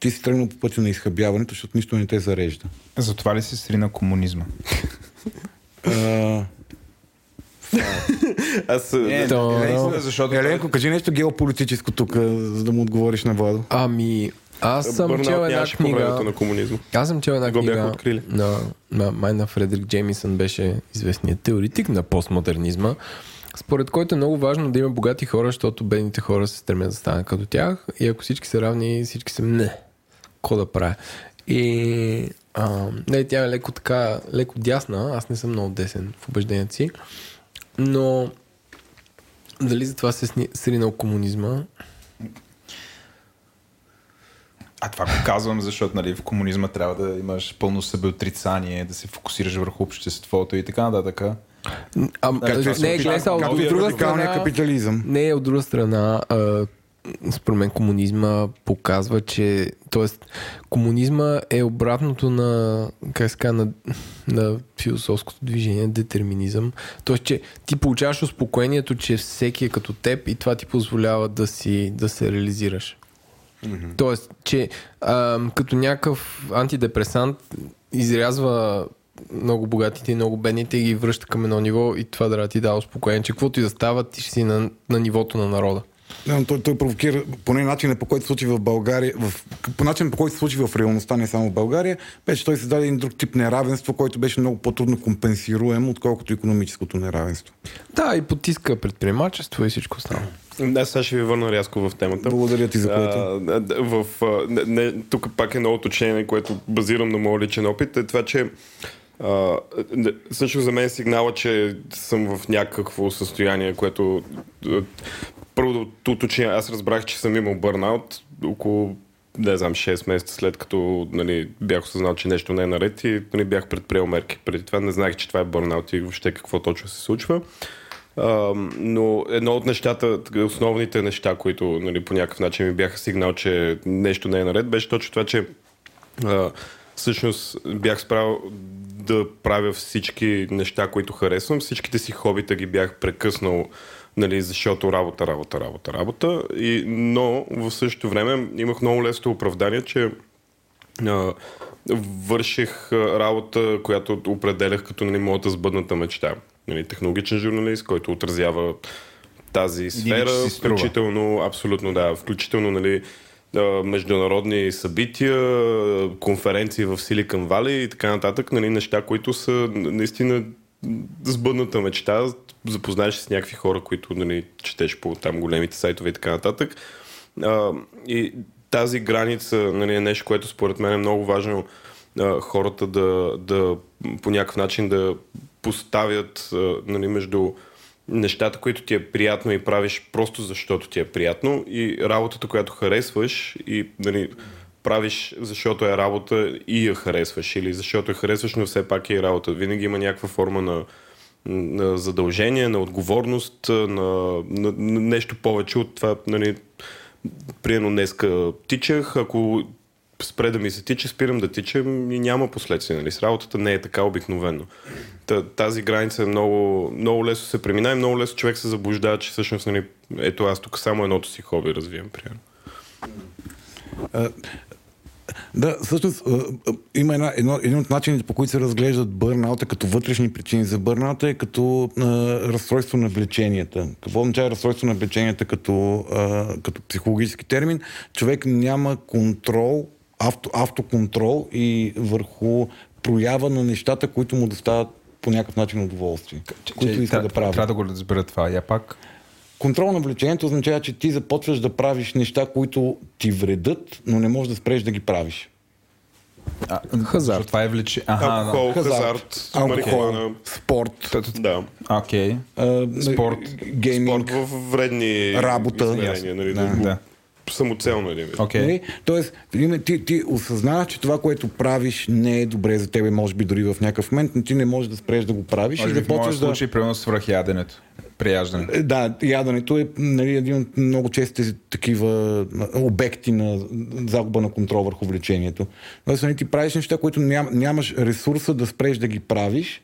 ти си тръгнал по пътя на изхъбяването, защото нищо не те зарежда. Затова ли се срина комунизма? Аз... Не, То- не, наистина, защото... Еленко, кажи нещо геополитическо тук, за да му отговориш на Владо. Ами, аз съм чел една книга. на комунизма. Аз съм чел една Го бяха книга открили. на, на Майна Фредерик Джеймисън беше известният теоретик на постмодернизма, според който е много важно да има богати хора, защото бедните хора се стремят да станат като тях и ако всички са равни, всички са не. Какво да правя? И а, не, тя е леко така, леко дясна, аз не съм много десен в убеждението си, но дали за това се сни- сринал комунизма? А това го казвам, защото нали, в комунизма трябва да имаш пълно себеотрицание, да се фокусираш върху обществото и така нататък. А, Как това се не, гледай сега, от Новия друга страна... капитализъм. Не, от друга страна, а, според мен комунизма показва, че т.е. комунизма е обратното на, как казва, на, на философското движение, детерминизъм. Тоест, че ти получаваш успокоението, че всеки е като теб и това ти позволява да, си, да се реализираш. Mm-hmm. Тоест, че а, като някакъв антидепресант изрязва много богатите и много бедните и ги връща към едно ниво и това да ти дава успокоение, че каквото и да става, ти ще си на, на нивото на народа. Да, но той, той провокира поне начина по който се случи в България, в, по начина по който се случи в реалността, не само в България, беше той създаде един друг тип неравенство, който беше много по-трудно компенсируем, отколкото економическото неравенство. Да, и потиска предприемачество и всичко останало. Аз сега ще ви върна рязко в темата. Благодаря ти за което. А, в, не, не, тук пак е ново уточнение, което базирам на моят личен опит, е това, че а, не- също за мен е сигнала, че съм в някакво състояние, което първо да уточня, аз разбрах, че съм имал бърнаут около не знам, 6 месеца след като нали, бях осъзнал, че нещо не е наред и нали, бях предприел мерки. Преди това не знаех, че това е бърнаут и въобще какво точно се случва. А, но едно от нещата, основните неща, които нали, по някакъв начин ми бяха сигнал, че нещо не е наред, беше точно това, че а, всъщност бях справил да правя всички неща, които харесвам. Всичките си хобита ги бях прекъснал, нали, защото работа, работа, работа, работа. И, но в същото време имах много лесно оправдание, че а, върших работа, която определях като нали, моята сбъдната мечта. Нали, технологичен журналист, който отразява тази сфера, включително, абсолютно да, включително нали, международни събития, конференции в Силикън Вали и така нататък, нали, неща, които са наистина сбъдната мечта, запознаеш с някакви хора, които нали, четеш по там големите сайтове и така нататък. А, и тази граница нали, е нещо, което според мен е много важно а, хората да, да по някакъв начин да поставят а, нали, между нещата, които ти е приятно и правиш просто защото ти е приятно и работата, която харесваш и нали, правиш защото е работа и я харесваш или защото я харесваш, но все пак е и работа. Винаги има някаква форма на, на задължение, на отговорност, на, на, на нещо повече от това. Нали, Приедно днеска тичах, ако спре да ми се тича, спирам да тичам и няма последствия. Нали? С работата не е така обикновено. Тази граница е много, много лесно се премина и много лесно човек се заблуждава, че всъщност нали, ето аз тук само едното си хоби развивам, примерно. Да, всъщност има една, едно, един от начините, по които се разглеждат бърнаута като вътрешни причини за бърнаута е като а, разстройство на влеченията. Какво означава разстройство на влеченията като, а, като психологически термин? Човек няма контрол авто, автоконтрол и върху проява на нещата, които му доставят по някакъв начин удоволствие. Че, които иска да прави. Трябва да го разбера това. Я пак. Контрол на влечението означава, че ти започваш да правиш неща, които ти вредят, но не можеш да спреш да ги правиш. А, хазарт. Това е влече. Ага, алкохол, хазарт, хазарт алкохол, спорт. Да. Окей. Okay. Спорт. Гейминг. Спорт в вредни работа. Нали, да. да самоцелно един Okay. Нали? Тоест, ти, ти осъзнаваш, че това, което правиш, не е добре за тебе, може би дори в някакъв момент, но ти не можеш да спреш да го правиш. Може и да почваш да... случай, примерно свръх яденето. Прияждане. Е, да, яденето е нали, един от много честите такива обекти на загуба на контрол върху влечението. Тоест, нали, ти правиш неща, които ням, нямаш ресурса да спреш да ги правиш,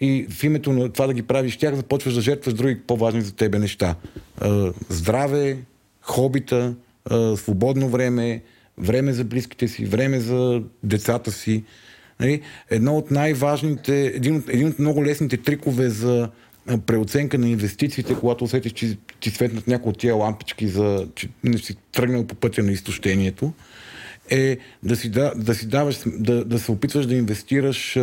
и в името на това да ги правиш тях започваш да жертваш други по-важни за тебе неща. Здраве, хобита, свободно време, време за близките си, време за децата си. Нали? Едно от най-важните, един от, един от много лесните трикове за преоценка на инвестициите, когато усетиш, че ти светнат някои от тия лампички, за, че не си тръгнал по пътя на изтощението, е да, си, да, да, си даваш, да, да се опитваш да инвестираш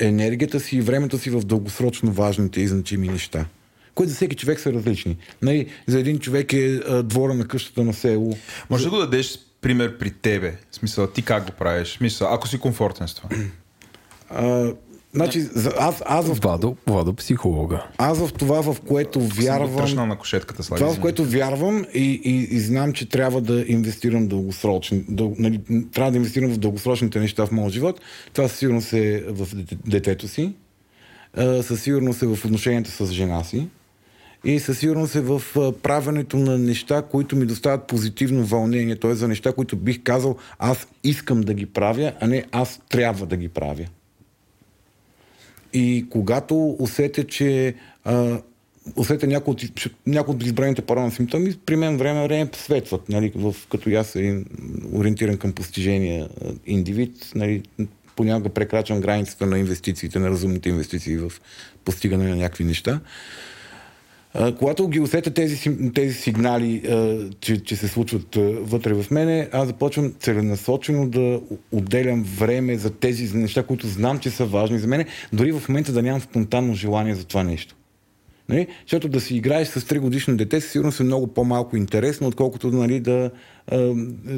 енергията си и времето си в дългосрочно важните и значими неща които за всеки човек са различни. Нали, за един човек е а, двора на къщата на село. Може да го дадеш пример при тебе? В смисъл, ти как го правиш? В смисъл, ако си комфортен с това. А, Значи, аз, аз в... Владо, Владо психолога. Аз в това, в което вярвам... на кошетката, слаги, това, в което вярвам и, и, и знам, че трябва да инвестирам дългосрочно. Дъл, нали, трябва да инвестирам в дългосрочните неща в моя живот. Това със сигурност е в детето си. Със сигурност е в отношенията с жена си и със сигурност е в правенето на неща, които ми доставят позитивно вълнение, т.е. за неща, които бих казал аз искам да ги правя, а не аз трябва да ги правя. И когато усетя, че а, усетя някои от, някои от избраните паралелни симптоми, при мен време време светват, нали, в, като аз съм ориентиран към постижения индивид, нали, понякога прекрачвам границата на инвестициите, на разумните инвестиции в постигане на някакви неща. Когато ги усетя тези, тези сигнали, че, че се случват вътре в мене, аз започвам целенасочено да отделям време за тези неща, които знам, че са важни за мене, дори в момента да нямам спонтанно желание за това нещо. Нали? Защото да си играеш с 3 годишно дете, със сигурност е много по-малко интересно, отколкото нали, да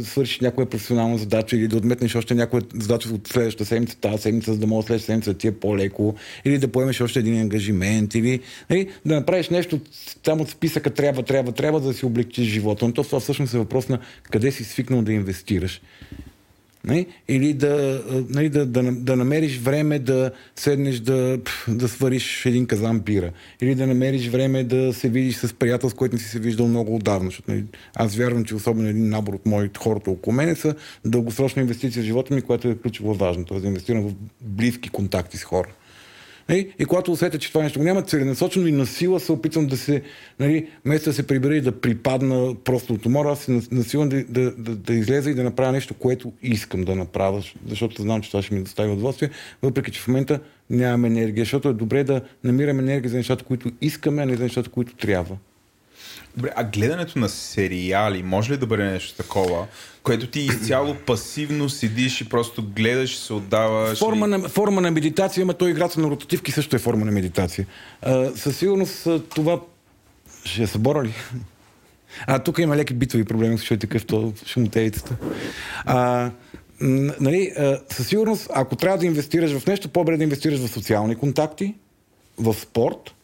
свършиш някоя професионална задача или да отметнеш още някоя задача от следващата седмица, тази седмица, за да може следващата седмица да ти е по-леко, или да поемеш още един ангажимент, или нали, да направиш нещо там от списъка трябва, трябва, трябва да си облегчиш живота. Но това всъщност е въпрос на къде си свикнал да инвестираш. Не? Или да, нали, да, да, да намериш време да седнеш да, да свариш един казан бира. Или да намериш време да се видиш с приятел, с който не си се виждал много отдавна. Защото, нали, аз вярвам, че особено един набор от моите хората около мене са дългосрочна инвестиция в живота ми, която е ключово важно. Тоест да инвестирам в близки контакти с хора. Нали? И когато усетя, че това нещо го няма, целенасочено и на сила се опитвам да се, нали, вместо да се прибера и да припадна просто от умора, аз се насилам да, да, да, да излеза и да направя нещо, което искам да направя, защото знам, че това ще ми достави удоволствие, въпреки че в момента нямам енергия, защото е добре да намираме енергия за нещата, които искаме, а не за нещата, които трябва. Добре, а гледането на сериали може ли да бъде нещо такова, което ти изцяло пасивно седиш и просто гледаш и се отдаваш? Форма, и... на, форма на медитация, ама той играта на ротативки също е форма на медитация. А, със сигурност това ще се бора ли? А, тук има леки битови проблеми, защото е такъв то шумотевицата. А, нали, със сигурност, ако трябва да инвестираш в нещо, по-добре да инвестираш в социални контакти, в спорт,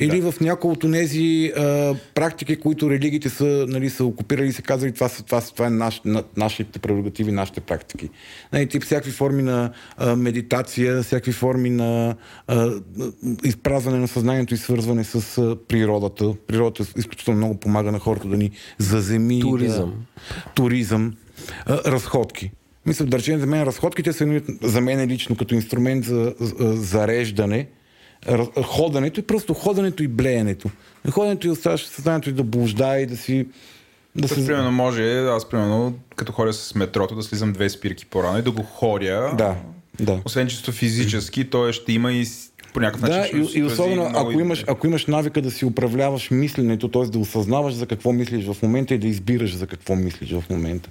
или да. в някои от тези а, практики, които религиите са, нали, са окупирали и са казали, това, са, това, това е наш, на, нашите прерогативи, нашите практики. Нали, тип всякакви форми на а, медитация, всякакви форми на а, изпразване на съзнанието и свързване с а, природата. Природата изключително много помага на хората да ни заземи. Туризъм. Да, туризъм. А, разходки. Мисля, да речем, за мен разходките са за мен лично като инструмент за, за зареждане ходенето и просто ходенето и блеенето. Ходенето и оставаш съзнанието и да блужда и да си... Да се... Примерно може, аз примерно, като ходя с метрото, да слизам две спирки по-рано и да го ходя. Да, да. Освен чисто физически, то ще има и по някакъв начин. Да, и, и особено ако имаш, ако имаш навика да си управляваш мисленето, т.е. да осъзнаваш за какво мислиш в момента и да избираш за какво мислиш в момента.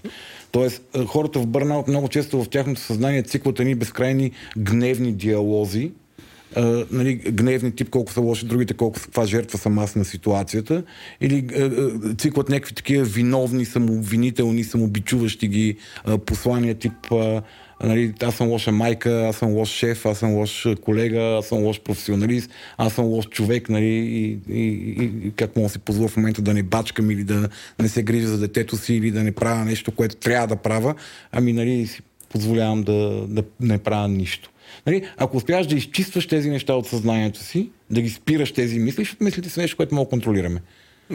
Тоест, хората в Бърнаут много често в тяхното съзнание циклат едни безкрайни гневни диалози, нали, гневни тип, колко са лоши другите, колко каква жертва съм аз на ситуацията, или а, а, някакви такива виновни, самообвинителни, самобичуващи ги а, послания, тип а, нали, аз съм лоша майка, аз съм лош шеф, аз съм лош колега, аз съм лош професионалист, аз съм лош човек, нали, и, и, и, и как мога да си позволя в момента да не бачкам или да не се грижа за детето си или да не правя нещо, което трябва да правя, ами нали, си позволявам да, да не правя нищо. Нали, ако успяваш да изчистваш тези неща от съзнанието си, да ги спираш тези мисли, защото мислите са нещо, което мога да контролираме.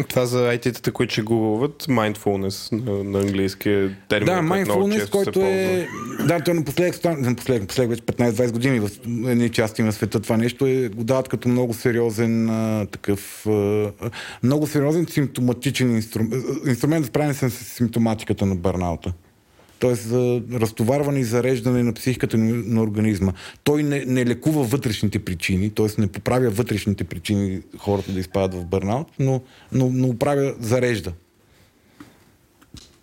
Това за IT-тата, които ще гугълват, mindfulness на, на английски е термин. Да, mindfulness, който е... Да, той напоследък, напоследък, напоследък вече 15-20 години в едни части на света това нещо е, го дават като много сериозен а, такъв... А, много сериозен симптоматичен инструмент, инструмент за справяне с симптоматиката на бърнаута т.е. за разтоварване и зареждане на психиката на организма. Той не, не лекува вътрешните причини, т.е. не поправя вътрешните причини хората да изпадат в бърнаут, но, но, но оправя, зарежда.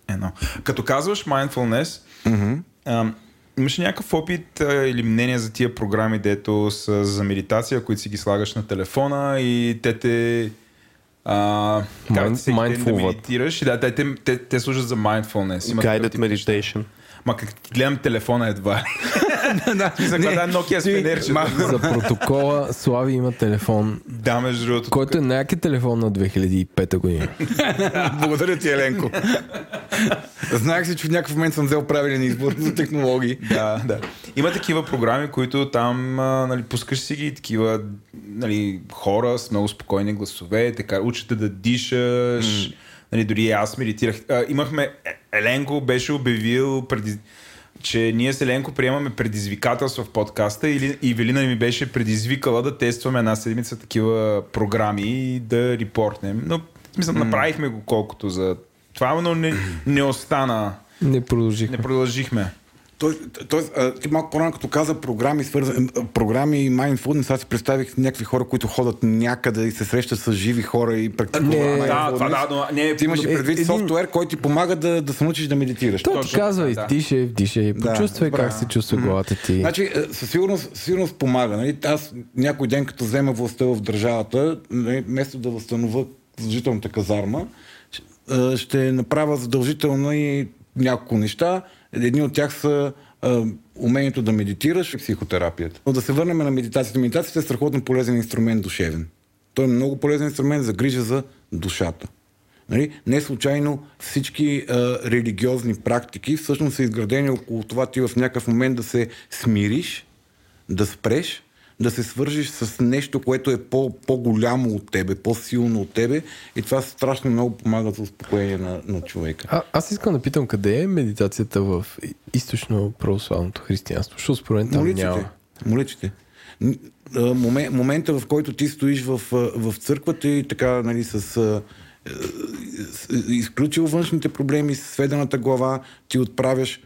Едно. Като казваш mindfulness, mm-hmm. имаш някакъв опит а, или мнение за тия програми, дето са за медитация, които си ги слагаш на телефона и те те а, как ден да медитираш. Да, те, те, те, те служат за mindfulness. Има Guided meditation. Ма как гледам телефона едва. да, Nokia спенерче. За протокола Слави има телефон. Да, между другото. Който е най телефон на 2005 година. Благодаря ти, Еленко. Знаех си, че в някакъв момент съм взел правилен избор за технологии. да, да. Има такива програми, които там а, нали, пускаш си ги такива нали, хора с много спокойни гласове, така учите да дишаш. Mm Нали, дори аз медитирах. А, имахме... Е, Еленко беше обявил преди че ние с Еленко приемаме предизвикателства в подкаста и, и Велина ми беше предизвикала да тестваме една седмица такива програми и да репортнем. Но, смисъл, mm. направихме го колкото за това, но не, не остана. Не продължихме. Не продължихме. А, ти малко по-рано като каза програми, свързани, програми и mindfulness, аз си представих някакви хора, които ходят някъде и се срещат с живи хора и практикуват Не, mindfulness. Да, това да, но не Ти имаш и Е, предвид един- софтуер, който ти помага да, да се научиш да медитираш. То ти казва, да. издишай, вдишай, Да, почувствай добре. как се чувства главата ти. Значи, е, със сигурност, със сигурност помага. Нали? Аз някой ден, като взема властта в държавата, нали, вместо да възстановя задължителната казарма, ще- е, ще направя задължително и няколко неща. Едни от тях са е, умението да медитираш и психотерапията. Но да се върнем на медитацията. Медитацията е страхотно полезен инструмент душевен. Той е много полезен инструмент за грижа за душата. Нали? Не случайно всички а, религиозни практики всъщност са изградени около това ти в някакъв момент да се смириш, да спреш, да се свържиш с нещо, което е по, по-голямо от тебе, по-силно от тебе и това страшно много помага за успокоение на, на човека. А, аз искам да питам къде е медитацията в източно православното християнство, защото според мен там Молитвите. няма. А, момен- Момента, в който ти стоиш в, в църквата и така, нали, с е, с- изключил външните проблеми, с сведената глава, ти отправяш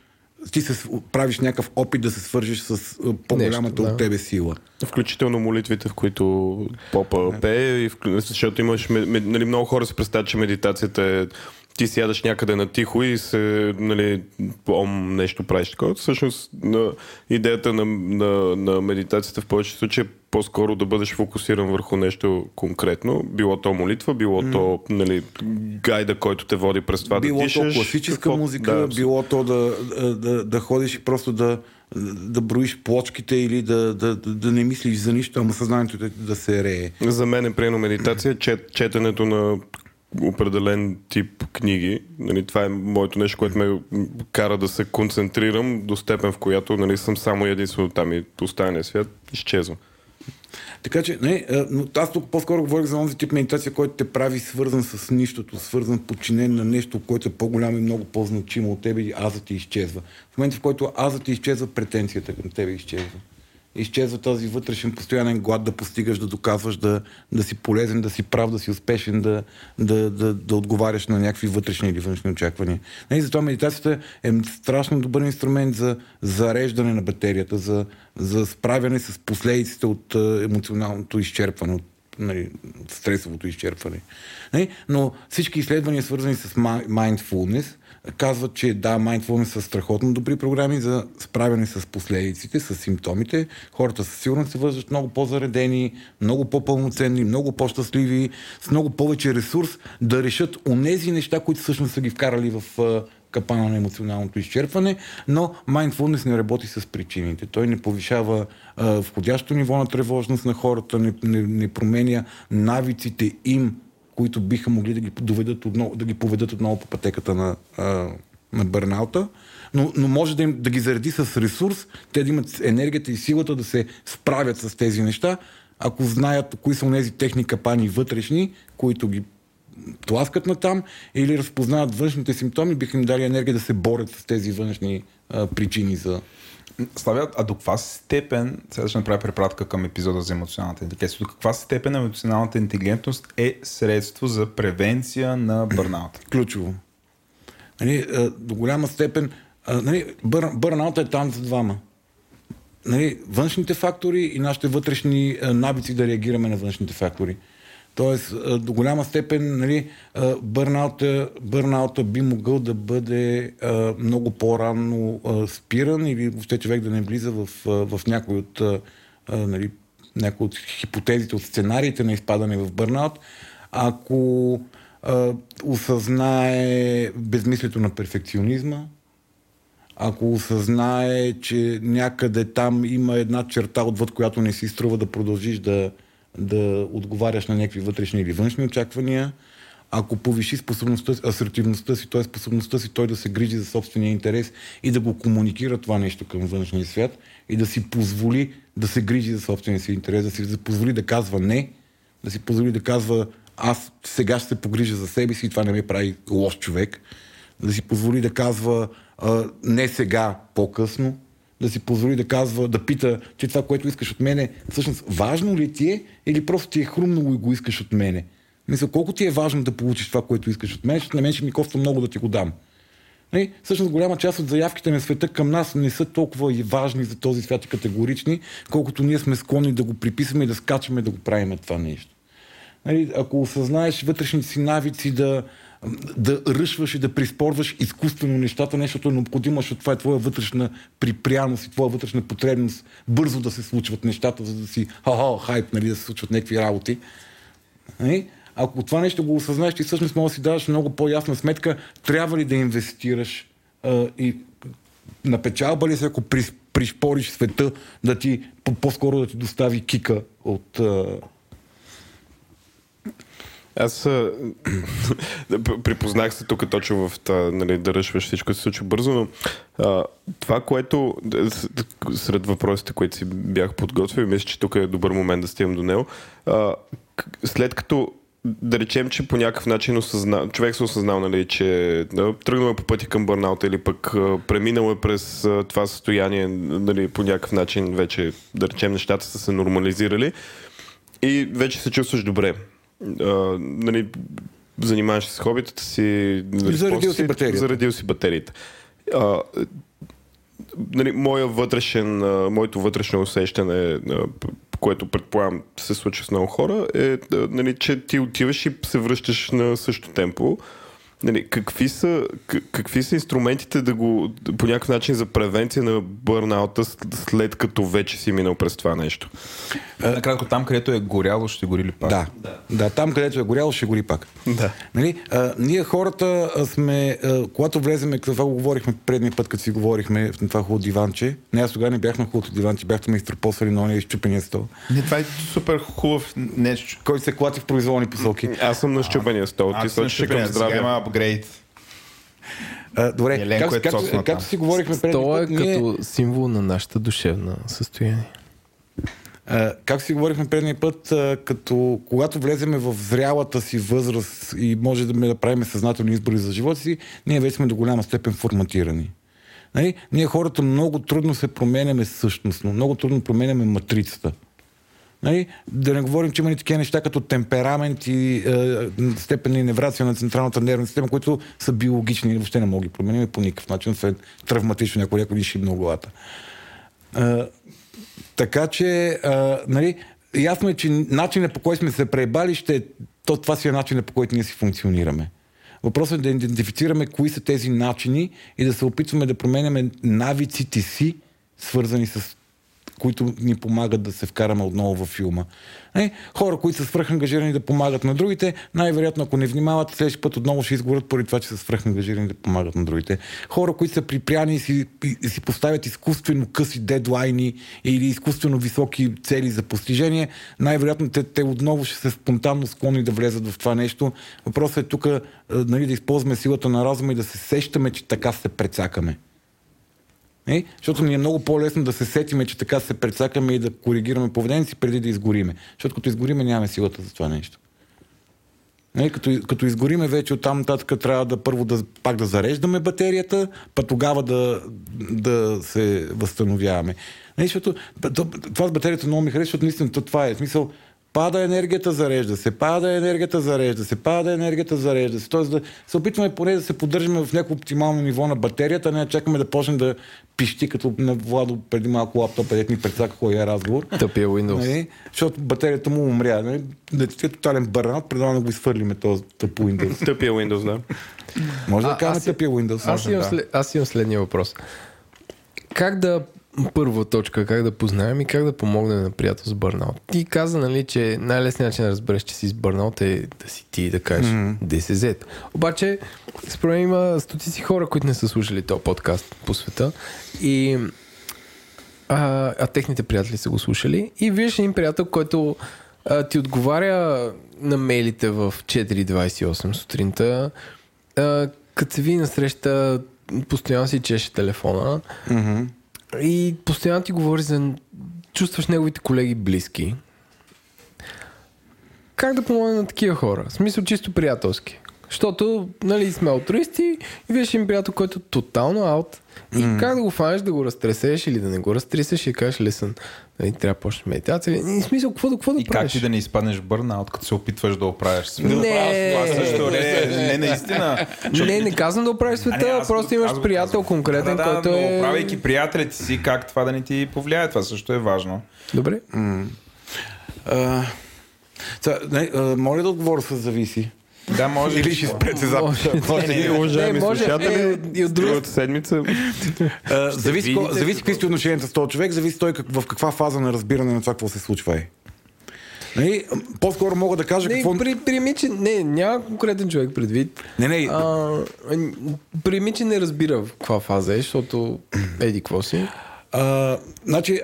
ти се правиш някакъв опит да се свържиш с а, по-голямата Нещо, да. от тебе сила. Включително молитвите, в които попа пее, и вклю- защото имаш, нали, много хора се представят, че медитацията е ти сядаш някъде на тихо и се, нали, ом, нещо правиш такова. Всъщност, на, идеята на, на, на медитацията в повечето случаи е по-скоро да бъдеш фокусиран върху нещо конкретно. Било то молитва, било то нали, гайда, който те води през това било да то дишаш. класическа какво- музика, да, било то да, да, да ходиш и просто да, да броиш плочките или да, да, да не мислиш за нищо, ама съзнанието да, да се рее. За мен е приемно медитация, чет, четенето на определен тип книги. Нали, това е моето нещо, което ме кара да се концентрирам до степен, в която нали, съм само единствено там и останалия свят изчезва. Така че, не, а, но аз тук по-скоро говорих за този тип медитация, който те прави свързан с нищото, свързан, подчинен на нещо, което е по-голямо и много по-значимо от тебе и аза ти изчезва. В момента, в който аза ти изчезва, претенцията към тебе изчезва. Изчезва този вътрешен постоянен глад да постигаш, да доказваш, да, да си полезен, да си прав, да си успешен, да, да, да, да отговаряш на някакви вътрешни или външни очаквания. Нали, затова медитацията е страшно добър инструмент за зареждане на батерията, за, за справяне с последиците от а, емоционалното изчерпване, от нали, от стресовото изчерпване. Нали? Но всички изследвания, свързани с mindfulness, казват, че да, mindfulness са страхотно добри програми за справяне с последиците, с симптомите. Хората със сигурност се вързват много по-заредени, много по-пълноценни, много по-щастливи, с много повече ресурс да решат онези неща, които всъщност са ги вкарали в капана на емоционалното изчерпване, но mindfulness не работи с причините. Той не повишава а, входящо ниво на тревожност на хората, не, не, не променя навиците им, които биха могли да ги доведат отново, да ги поведат отново по пътеката на, а, на бърнаута, но, но може да, им, да ги зареди с ресурс, те да имат енергията и силата да се справят с тези неща, ако знаят кои са тези техни капани вътрешни, които ги тласкат на там или разпознават външните симптоми, биха им дали енергия да се борят с тези външни а, причини за... Славя, а до каква степен, сега ще направя препратка към епизода за емоционалната интелигентност, до каква степен емоционалната интелигентност е средство за превенция на бърнаута? Ключово. Нали, до голяма степен нали, бър, бърнаута е там за двама. Нали, външните фактори и нашите вътрешни навици да реагираме на външните фактори. Тоест, до голяма степен нали, бърнаута, бърнаута би могъл да бъде много по-рано спиран или въобще човек да не влиза в, в някой от, нали, някои от хипотезите, от сценариите на изпадане в бърнаут, ако осъзнае безмислието на перфекционизма, ако осъзнае, че някъде там има една черта, отвъд която не си струва да продължиш да, да отговаряш на някакви вътрешни или външни очаквания, ако повиши способността, асертивността си, т.е. способността си той да се грижи за собствения интерес и да го комуникира това нещо към външния свят и да си позволи да се грижи за собствения си интерес, да си да позволи да казва не, да си позволи да казва аз сега ще се погрижа за себе си и това не ме прави лош човек, да си позволи да казва не сега, по-късно, да си позволи да казва, да пита, че това, което искаш от мене, всъщност важно ли ти е или просто ти е хрумнало и го искаш от мене. Мисля, колко ти е важно да получиш това, което искаш от мен, защото на мен ще ми коства много да ти го дам. Нали, всъщност голяма част от заявките на света към нас не са толкова и важни за този свят и категорични, колкото ние сме склонни да го приписваме и да скачаме да го правим това нещо. Нали, ако осъзнаеш вътрешните си навици да, да ръшваш и да приспорваш изкуствено нещата, нещото е необходимо, защото това е твоя вътрешна припряност и твоя вътрешна потребност бързо да се случват нещата, за да си ха-ха, хайп, нали, да се случват някакви работи. Нали? Ако това нещо го осъзнаеш, ти всъщност може да си даваш много по-ясна сметка, трябва ли да инвестираш а, и на печалба ли се, ако пришпориш света да ти по-скоро да ти достави кика от аз припознах се тук точно в това, нали, да ръшваш всичко се случва бързо, но а, това, което сред въпросите, които си бях подготвил, мисля, че тук е добър момент да стигам до него. А, след като да речем, че по някакъв начин осъзна... човек се осъзнал, нали, че да, тръгнал е по пътя към бърнаута или пък а, преминал е през а, това състояние, нали, по някакъв начин вече, да речем, нещата са се нормализирали и вече се чувстваш добре а, нали, занимаваш с хобитата си. Нали, заредил си батерията. Заредил си батериите. А, нали, моя вътрешен, а, моето вътрешно усещане, а, което предполагам се случва с много хора, е, нали, че ти отиваш и се връщаш на същото темпо. Нали, какви, са, какви са инструментите да го, по някакъв начин за превенция на бърнаута след като вече си минал през това нещо? Накратко, там където е горяло, ще гори ли пак? Да, да. да там където е горяло, ще гори пак. Да. Нали? А, ние хората сме, а, когато влеземе, това го говорихме предния път, като си говорихме в това хубаво диванче. Не, аз тогава не бях на хубавото диванче, бяхте ме изтропосали на ония изчупения стол. Не, това е супер хубав нещо. Който се клати в произволни посоки. Аз съм на щупения стол. Ти съм към здраве апгрейд. А, добре, Еленко как, е както, както си говорихме преди Това е ние... като символ на нашата душевна състояние. А, как си говорихме предния път, а, като когато влеземе в зрялата си възраст и може да ме да правим съзнателни избори за живота си, ние вече сме до голяма степен форматирани. Нали? Ние хората много трудно се променяме същностно, много трудно променяме матрицата. Нали? Да не говорим, че има и такива неща като темперамент и е, степен и неврация на централната нервна система, които са биологични и въобще не могат да променим по никакъв начин, освен травматично някой някой лиши много главата. Е, така че, е, нали, ясно е, че начинът по който сме се пребали, ще е, то, това си е начинът по който ние си функционираме. Въпросът е да идентифицираме кои са тези начини и да се опитваме да променяме навиците си, свързани с които ни помагат да се вкараме отново във филма. Е, хора, които са свръхангажирани да помагат на другите, най-вероятно, ако не внимават, следващия път отново ще изгорят поради това, че са свръхангажирани да помагат на другите. Хора, които са припряни и си, и си поставят изкуствено къси дедлайни или изкуствено високи цели за постижение, най-вероятно те, те отново ще се спонтанно склонни да влезат в това нещо. Въпросът е тук нали, да използваме силата на разума и да се сещаме, че така се прецакаме. Не? Защото ни е много по-лесно да се сетиме, че така се прецакаме и да коригираме поведението си преди да изгориме. Защото като изгориме нямаме силата за това нещо. Не? Като, като изгориме вече оттам нататък трябва да първо да, пак да зареждаме батерията, па тогава да, да се възстановяваме. Не? Защото това с батерията много ми харесва, защото наистина това е смисъл Пада енергията, зарежда се. Пада енергията, зарежда се. Пада енергията, зарежда се. Тоест да се опитваме поне да се поддържаме в някакво оптимално ниво на батерията, не чакаме да почнем да пищи, като на Владо преди малко лаптоп, където ни предсака кой е разговор. Тъпия Windows. Нали? Защото батерията му умря. Нали? Да ти е тотален бърнаут, предлагам да го изхвърлиме този тъп Windows. Тъпия Windows, да. Може да кажем тъпия Windows. Аз имам, да. след, аз имам следния въпрос. Как да първа точка, как да познаем и как да помогнем на приятел с бърнаут. Ти каза, нали, че най-лесният начин да разбереш, че си с бърнаут е да си ти да кажеш mm-hmm. DSZ. Обаче, според има стотици хора, които не са слушали този подкаст по света и а, а техните приятели са го слушали и виждаш един приятел, който а, ти отговаря на мейлите в 4.28 сутринта, а, като се ви насреща, постоянно си чеше телефона. Mm-hmm и постоянно ти говори за... Чувстваш неговите колеги близки. Как да помогне на такива хора? В смисъл чисто приятелски. Защото, нали, сме алтруисти и виж им приятел, който е тотално аут. И mm. как да го фанеш, да го разтресеш или да не го разтресеш и кажеш, лесен, нали, трябва да почнеш медитация. И смисъл, какво, какво да И правиш? как ти да не изпаднеш в бърнаут, като се опитваш да оправиш света? Не. Това също не, не, наистина. Не, не казвам да оправиш света, А не, аз просто го- имаш приятел казвам. конкретен, да, да, който но е... Правейки приятелите си, как това да не ти повлияе, това също е важно. Добре. Не, а, моля да отговоря с зависи. Да, може. Или ще спрете записа. Може, уважаеми Не, може, слушатели, е, и от друга другата седмица А, зависи, ко- зависи какви сте отношенията с този човек, зависи той как, в каква фаза на разбиране на това какво се случва е. Нали? По-скоро мога да кажа Не, какво... при, приеми, че не, няма конкретен човек предвид. Не, не, А, приеми, че не разбира в каква фаза е, защото еди какво си. А, значи,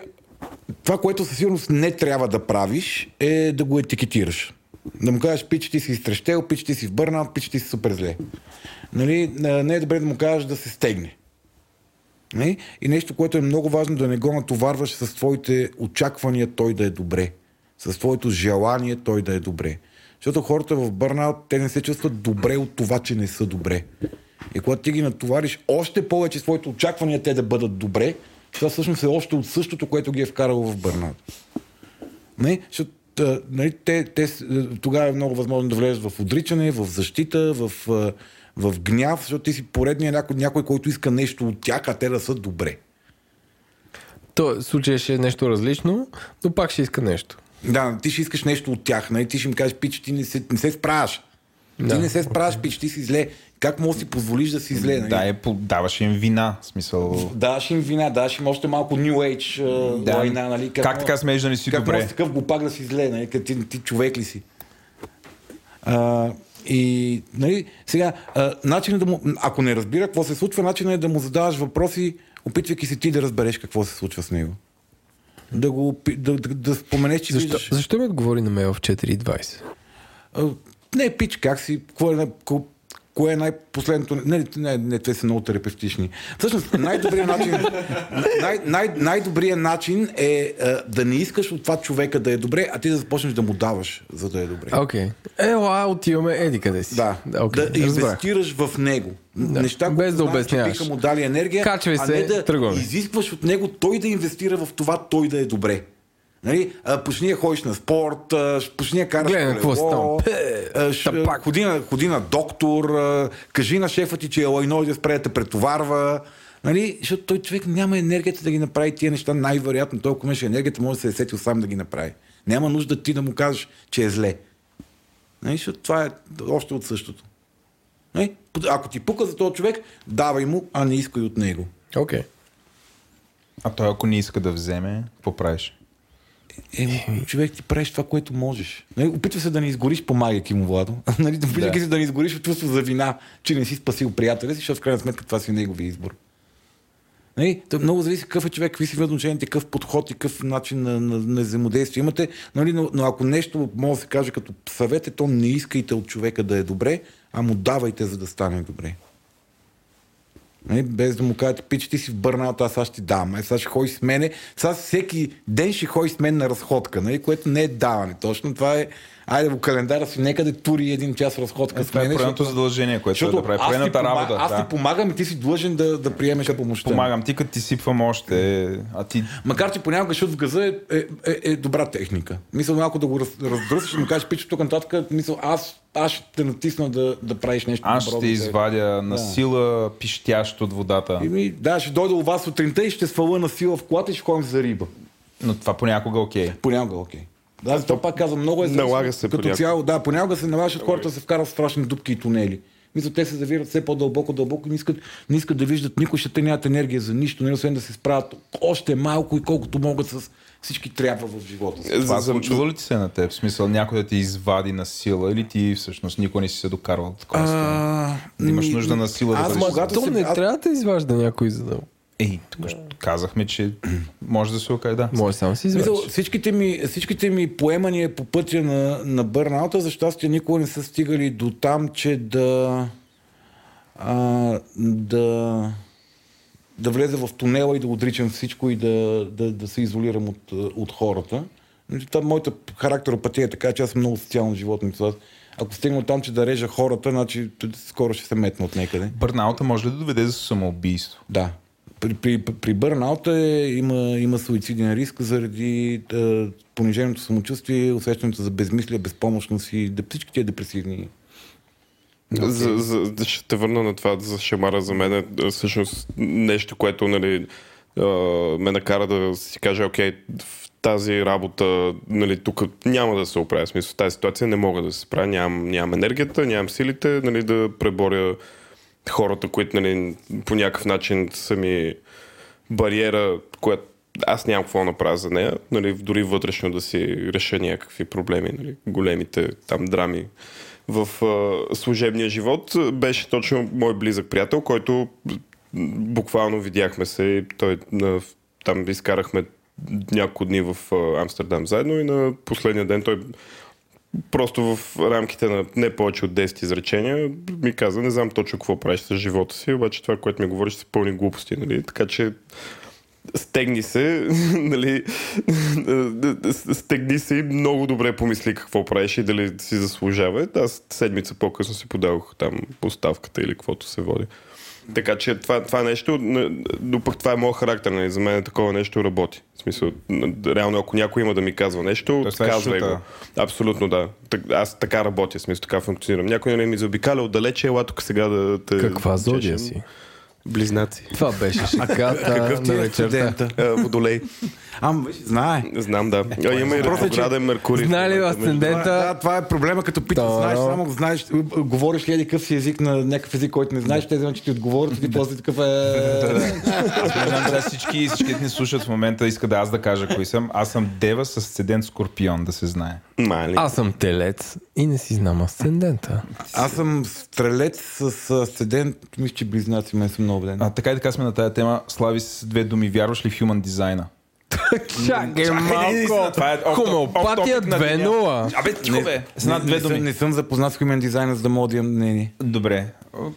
това, което със сигурност не трябва да правиш, е да го етикетираш. Да му кажеш, пич, ти си изтрещел, пич, ти си в бърнаут, пич, ти си супер зле. Нали? Не е добре да му кажеш да се стегне. Нали? И нещо, което е много важно, да не го натоварваш с твоите очаквания той да е добре. С твоето желание той да е добре. Защото хората в бърнаут, те не се чувстват добре от това, че не са добре. И когато ти ги натовариш още повече с твоите очаквания те да бъдат добре, това всъщност е още от същото, което ги е вкарало в бърнаут. Не, защото нали, те, те, а, тогава е много възможно да влезеш в отричане, в защита, в, а, в гняв, защото ти си поредният някой, някой, който иска нещо от тях, а те да са добре. То случай ще е нещо различно, но пак ще иска нещо. Да, ти ще искаш нещо от тях, нали? ти ще им кажеш, пич, ти не се, не се справяш. Да. Ти не се справяш, пич, ти си зле. Как можеш да си позволиш да си зле? Нали? Да, е, даваш им вина. Смисъл... Даваш им вина, даваш им още малко New Age Да. война, нали? Как така смееш да не си как добре? можеш такъв глупак да си зле, нали? Като ти, ти човек ли си? А, и, нали, сега, а, начинът да му, ако не разбира какво се случва, начинът е да му задаваш въпроси, опитвайки се ти да разбереш какво се случва с него. Да го, да, да, да споменеш, че Защо, виждаш... защо ми отговори на мейл в 4.20? А, не, пич, как си, какво е, кое е най-последното... Не, не, не, те са много терапевтични. Всъщност, най-добрият начин, най- най- най-добрият начин е а, да не искаш от това човека да е добре, а ти да започнеш да му даваш, за да е добре. Окей. Okay. Ела, отиваме еди къде си. Да, okay. да инвестираш в него. Да, Неща, без да обясняваш. биха му дали енергия, Качвай а се, не да тръгваме. изискваш от него той да инвестира в това, той да е добре. Нали? А, почни да ходиш на спорт, а, почни да караш Гледай какво си колело, там. а, ш- Тапак. ходи, на, ходи на доктор, а, кажи на шефа ти, че е лайной да спре да те претоварва. Нали? Защото той човек няма енергията да ги направи тия неща. Най-вероятно той, ако имаше енергията, може да се е сетил сам да ги направи. Няма нужда ти да му кажеш, че е зле. Нали? Защото това е още от същото. Нали? Ако ти пука за този човек, давай му, а не искай от него. Окей. Okay. А той ако не иска да вземе, какво правиш? Е, човек ти правиш това, което можеш. Нали, опитва се да не изгориш, помагайки му, Владо. нали, опитвайки Да. се да не изгориш от чувство за вина, че не си спасил приятеля си, защото в крайна сметка това си негови избор. Нали, то много зависи какъв е човек, какви си ви отношения, какъв подход и какъв начин на, на, на взаимодействие имате. Нали, но, но ако нещо може да се каже като съвет, е то не искайте от човека да е добре, а му давайте, за да стане добре. Нали, без да му кажете, пич, ти си в бърната, аз сега ще ти дам. Е, сега ще ходиш с мене. Сега всеки ден ще ходиш с мен на разходка, нали, което не е даване. Точно това е, айде в календара си, нека да тури един час разходка с Това е поредното задължение, което е да прави. Поредната работа. аз да. ти помагам и ти си длъжен да, да приемеш помощта. Помагам ти, като ти сипвам още, а ти Макар, че понякога шут в газа е, е, е, е добра техника. Мисля малко да го раз, раздръсиш и му кажеш, пич, тук нататък, мисъл, аз, аз ще те натисна да, да правиш нещо аз ще те извадя на сила пищящо от водата. Еми, да, ще дойда у вас сутринта и ще свала на сила в колата и ще ходим за риба. Но това понякога е окей. Понякога, окей. Да, затова пак казвам, много е Налага се Като понякога. цяло, да, понякога се налага, защото хората се вкарат в страшни дупки и тунели. Мисля, те се завират все по-дълбоко, дълбоко и не искат, не искат да виждат никой, ще те нямат енергия за нищо, не освен да се справят още малко и колкото могат с всички трябва в живота си. Това случва ли ти се на теб? В смисъл някой да ти извади на сила или ти всъщност никой не си се докарвал до такова? А, Да имаш нужда на сила да аз бъдеш когато То не трябва да изважда някой, за да... Ей, тук казахме, че може да се окаже, да. Може само си Мисъл, всичките, ми, всичките ми поемания по пътя на, на бърнаута, за щастие, никога не са стигали до там, че да, а, да, да влезе в тунела и да отричам всичко и да, да, да се изолирам от, от хората. Това моята характеропатия е така, че аз съм много социално животно. Ако стигна там, че да режа хората, значи скоро ще се метна от някъде. Бърнаута може ли да доведе до самоубийство? Да. При, при, при бърнаута е, има, има суициден риск заради е, пониженото самочувствие, усещането за безмислие, безпомощност и да, всички тия депресивни. За, за, да ще те върна на това за шамара за мен е всъщност нещо, което нали, а, ме накара да си кажа, окей, в тази работа, нали, тук няма да се оправя. Смисъл, в тази ситуация не мога да се справя, нямам, нямам енергията, нямам силите нали, да преборя хората, които нали, по някакъв начин са ми бариера, която аз нямам какво направя за нея, нали, дори вътрешно да си реша някакви проблеми, нали, големите там драми в а, служебния живот, беше точно мой близък приятел, който буквално видяхме се и той на, там изкарахме няколко дни в а, Амстердам заедно и на последния ден той просто в рамките на не повече от 10 изречения ми каза, не знам точно какво правиш с живота си, обаче това, което ми говориш, са пълни глупости, нали? Така че стегни се, нали, стегни се и много добре помисли какво правиш и дали си заслужава. Аз седмица по-късно си подавах там поставката или каквото се води. Така че това, това нещо, но пък това е моят характер, нали? за мен такова нещо работи. В смисъл, реално ако някой има да ми казва нещо, Тоест, казвай го. Абсолютно да. Так, аз така работя, в смисъл, така функционирам. Някой нали, ми заобикаля отдалече, ела тук сега да те... Каква зодия си? Близнаци. Това беше шегата Какъв ти на е вечерта. А, водолей. Ам, знае. Знам, да. А, има и Просто, че- ретрограден Меркурий. Знае ли Това, да, асцендента? това е проблема, като питаш, знаеш, само знаеш, говориш ли какъв си език на някакъв език, който не знаеш, те вземат, че ти отговорят и ти после такъв е... Аз знам дали всички, всички ни слушат в момента, искат да аз да кажа кои съм. Аз съм Дева с асцендент Скорпион, да се знае. Мали. Аз съм телец и не си знам асцендента. Аз съм стрелец с асцендент, мисля, че близнаци мен съм много ден. А, така и така сме на тая тема. Слави с две думи. Вярваш ли в human дизайна? Чакай малко. Това е off- Хомеопатия off topic на деня. 2.0. Абе, тихо бе. С над две думи. не съм запознат с human дизайна, за да мога да имам мнение. Добре,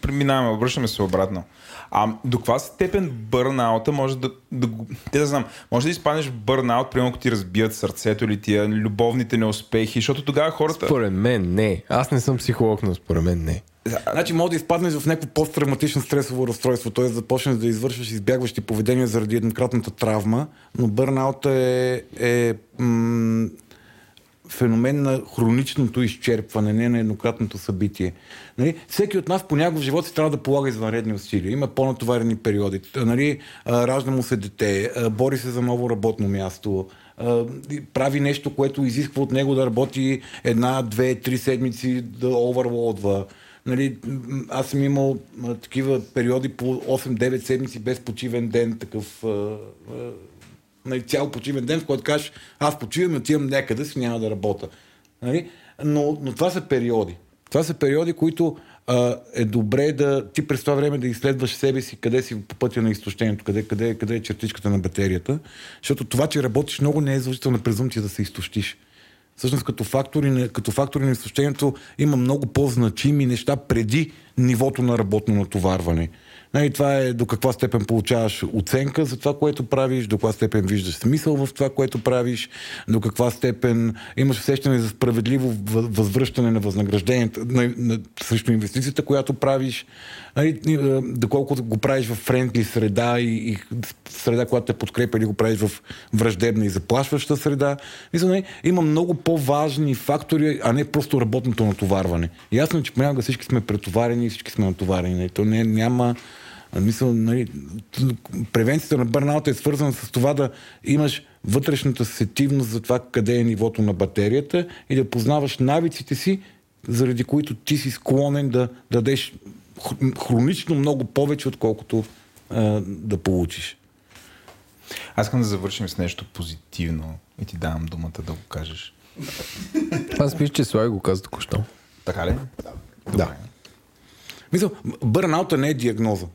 преминаваме, обръщаме се обратно. А до каква степен бърнаута може да, да го... Те да знам, може да изпаднеш в бърнаут, примерно ако ти разбият сърцето или тия любовните неуспехи, защото тогава хората... Според мен не. Аз не съм психолог, но според мен не. Значи може да изпаднеш в някакво посттравматично стресово разстройство, т.е. да започнеш да извършваш избягващи поведения заради еднократната травма, но бърнаут е, е м- феномен на хроничното изчерпване, не на еднократното събитие. Нали? Всеки от нас понякога в живота си трябва да полага извънредни усилия. Има по-натоварени периоди. Нали? Ражда му се дете, бори се за ново работно място, прави нещо, което изисква от него да работи една, две, три седмици да оверлоудва. Нали, аз съм имал а, такива периоди по 8-9 седмици без почивен ден, такъв а, нали, цял почивен ден, в който кажеш, аз почивам отивам някъде си, няма да работя. Нали? Но, но това са периоди. Това са периоди, които а, е добре да ти през това време да изследваш себе си, къде си по пътя на изтощението, къде, къде, къде е чертичката на батерията, защото това, че работиш много, не е задължителна презумпция да се изтощиш. Всъщност като фактори, като фактори на изтощението има много по-значими неща преди нивото на работно натоварване. Нали, това е до каква степен получаваш оценка за това, което правиш, до каква степен виждаш смисъл в това, което правиш, до каква степен имаш усещане за справедливо въ- възвръщане на възнаграждението на, на, срещу инвестицията, която правиш, нали, е, доколко го правиш в френдли среда и, и среда, която те подкрепя или го правиш в враждебна и заплашваща среда. Мисля, нали, има много по-важни фактори, а не просто работното натоварване. Ясно е, че понякога всички сме претоварени всички сме натоварени. Нали. То не, няма Мисъл, нали, превенцията на бърнаута е свързана с това да имаш вътрешната сетивност за това къде е нивото на батерията и да познаваш навиците си, заради които ти си склонен да дадеш хронично много повече, отколкото а, да получиш. Аз искам да завършим с нещо позитивно и ти давам думата да го кажеш. Аз мисля, че Слави го каза току-що. Така ли? Да. Мисъл, бърнаута не е диагноза.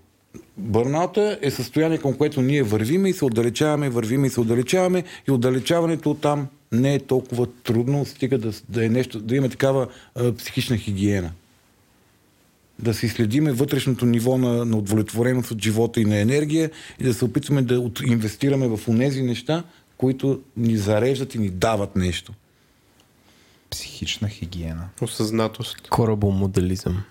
Бърнаута е състояние, към което ние вървиме и се отдалечаваме, вървиме и се отдалечаваме и отдалечаването от там не е толкова трудно, стига да, да, е нещо, да има такава а, психична хигиена. Да си следиме вътрешното ниво на, на удовлетвореност от живота и на енергия и да се опитваме да от, инвестираме в онези неща, които ни зареждат и ни дават нещо. Психи Психична хигиена. Осъзнатост. Корабомоделизъм.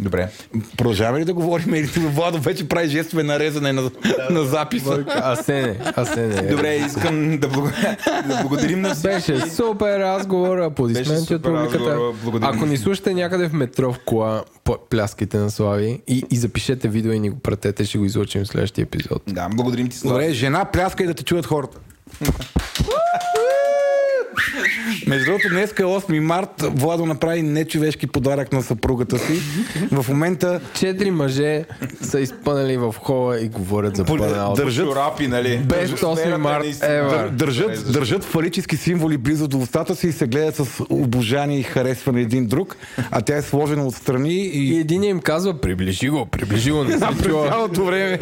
Добре. Продължаваме ли да говорим или Владо вече прави жестове на резане на, на записа? Асене, Асене. Добре, искам да, благодаря, да благодарим на всички. Беше супер разговор, аплодисменти от публиката. Ако ни слушате някъде в метро в кола, п- пляскайте на Слави и, и запишете видео и ни го пратете, ще го излучим в следващия епизод. Да, благодарим ти, Слави. Добре, жена пляска и да те чуят хората. Между другото, днес е 8 март. Владо направи нечовешки подарък на съпругата си. В момента Четири мъже са изпънали в хола и говорят за панаут. държат, Чорапи, нали? Без 8 март ever. държат, държат фалически символи близо до устата си и се гледат с обожание и харесване един друг, а тя е сложена отстрани И и един им казва, приближи го, приближи го, не чува. цялото време.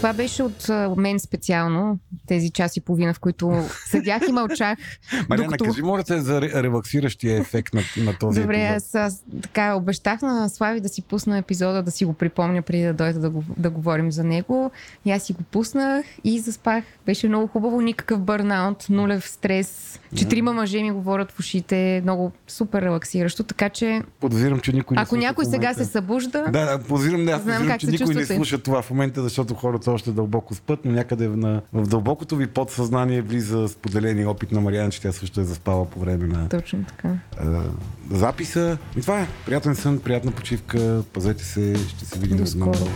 Това беше от а, мен специално, тези час и половина, в които седях и мълчах. Мариана, докато... кажи моля те за ре- релаксиращия ефект на, на този Добре, епизод. аз, аз така обещах на Слави да си пусна епизода, да си го припомня преди да дойда да, го, да говорим за него. И аз си го пуснах и заспах. Беше много хубаво, никакъв бърнаут, нулев стрес. Четирима мъже ми говорят в ушите, много супер релаксиращо, така че Подозирам, че никой не ако някой сега се събужда, Да, да, подозирам, да, аз Знам подозирам, че никой не чувствате. слуша това в момента, защото хората още дълбоко спът, но някъде в, на, в дълбокото ви подсъзнание влиза споделения опит на Мариана, че тя също е заспала по време на точно така. а, записа. И това е. Приятен сън, приятна почивка, пазете се, ще се видим отново.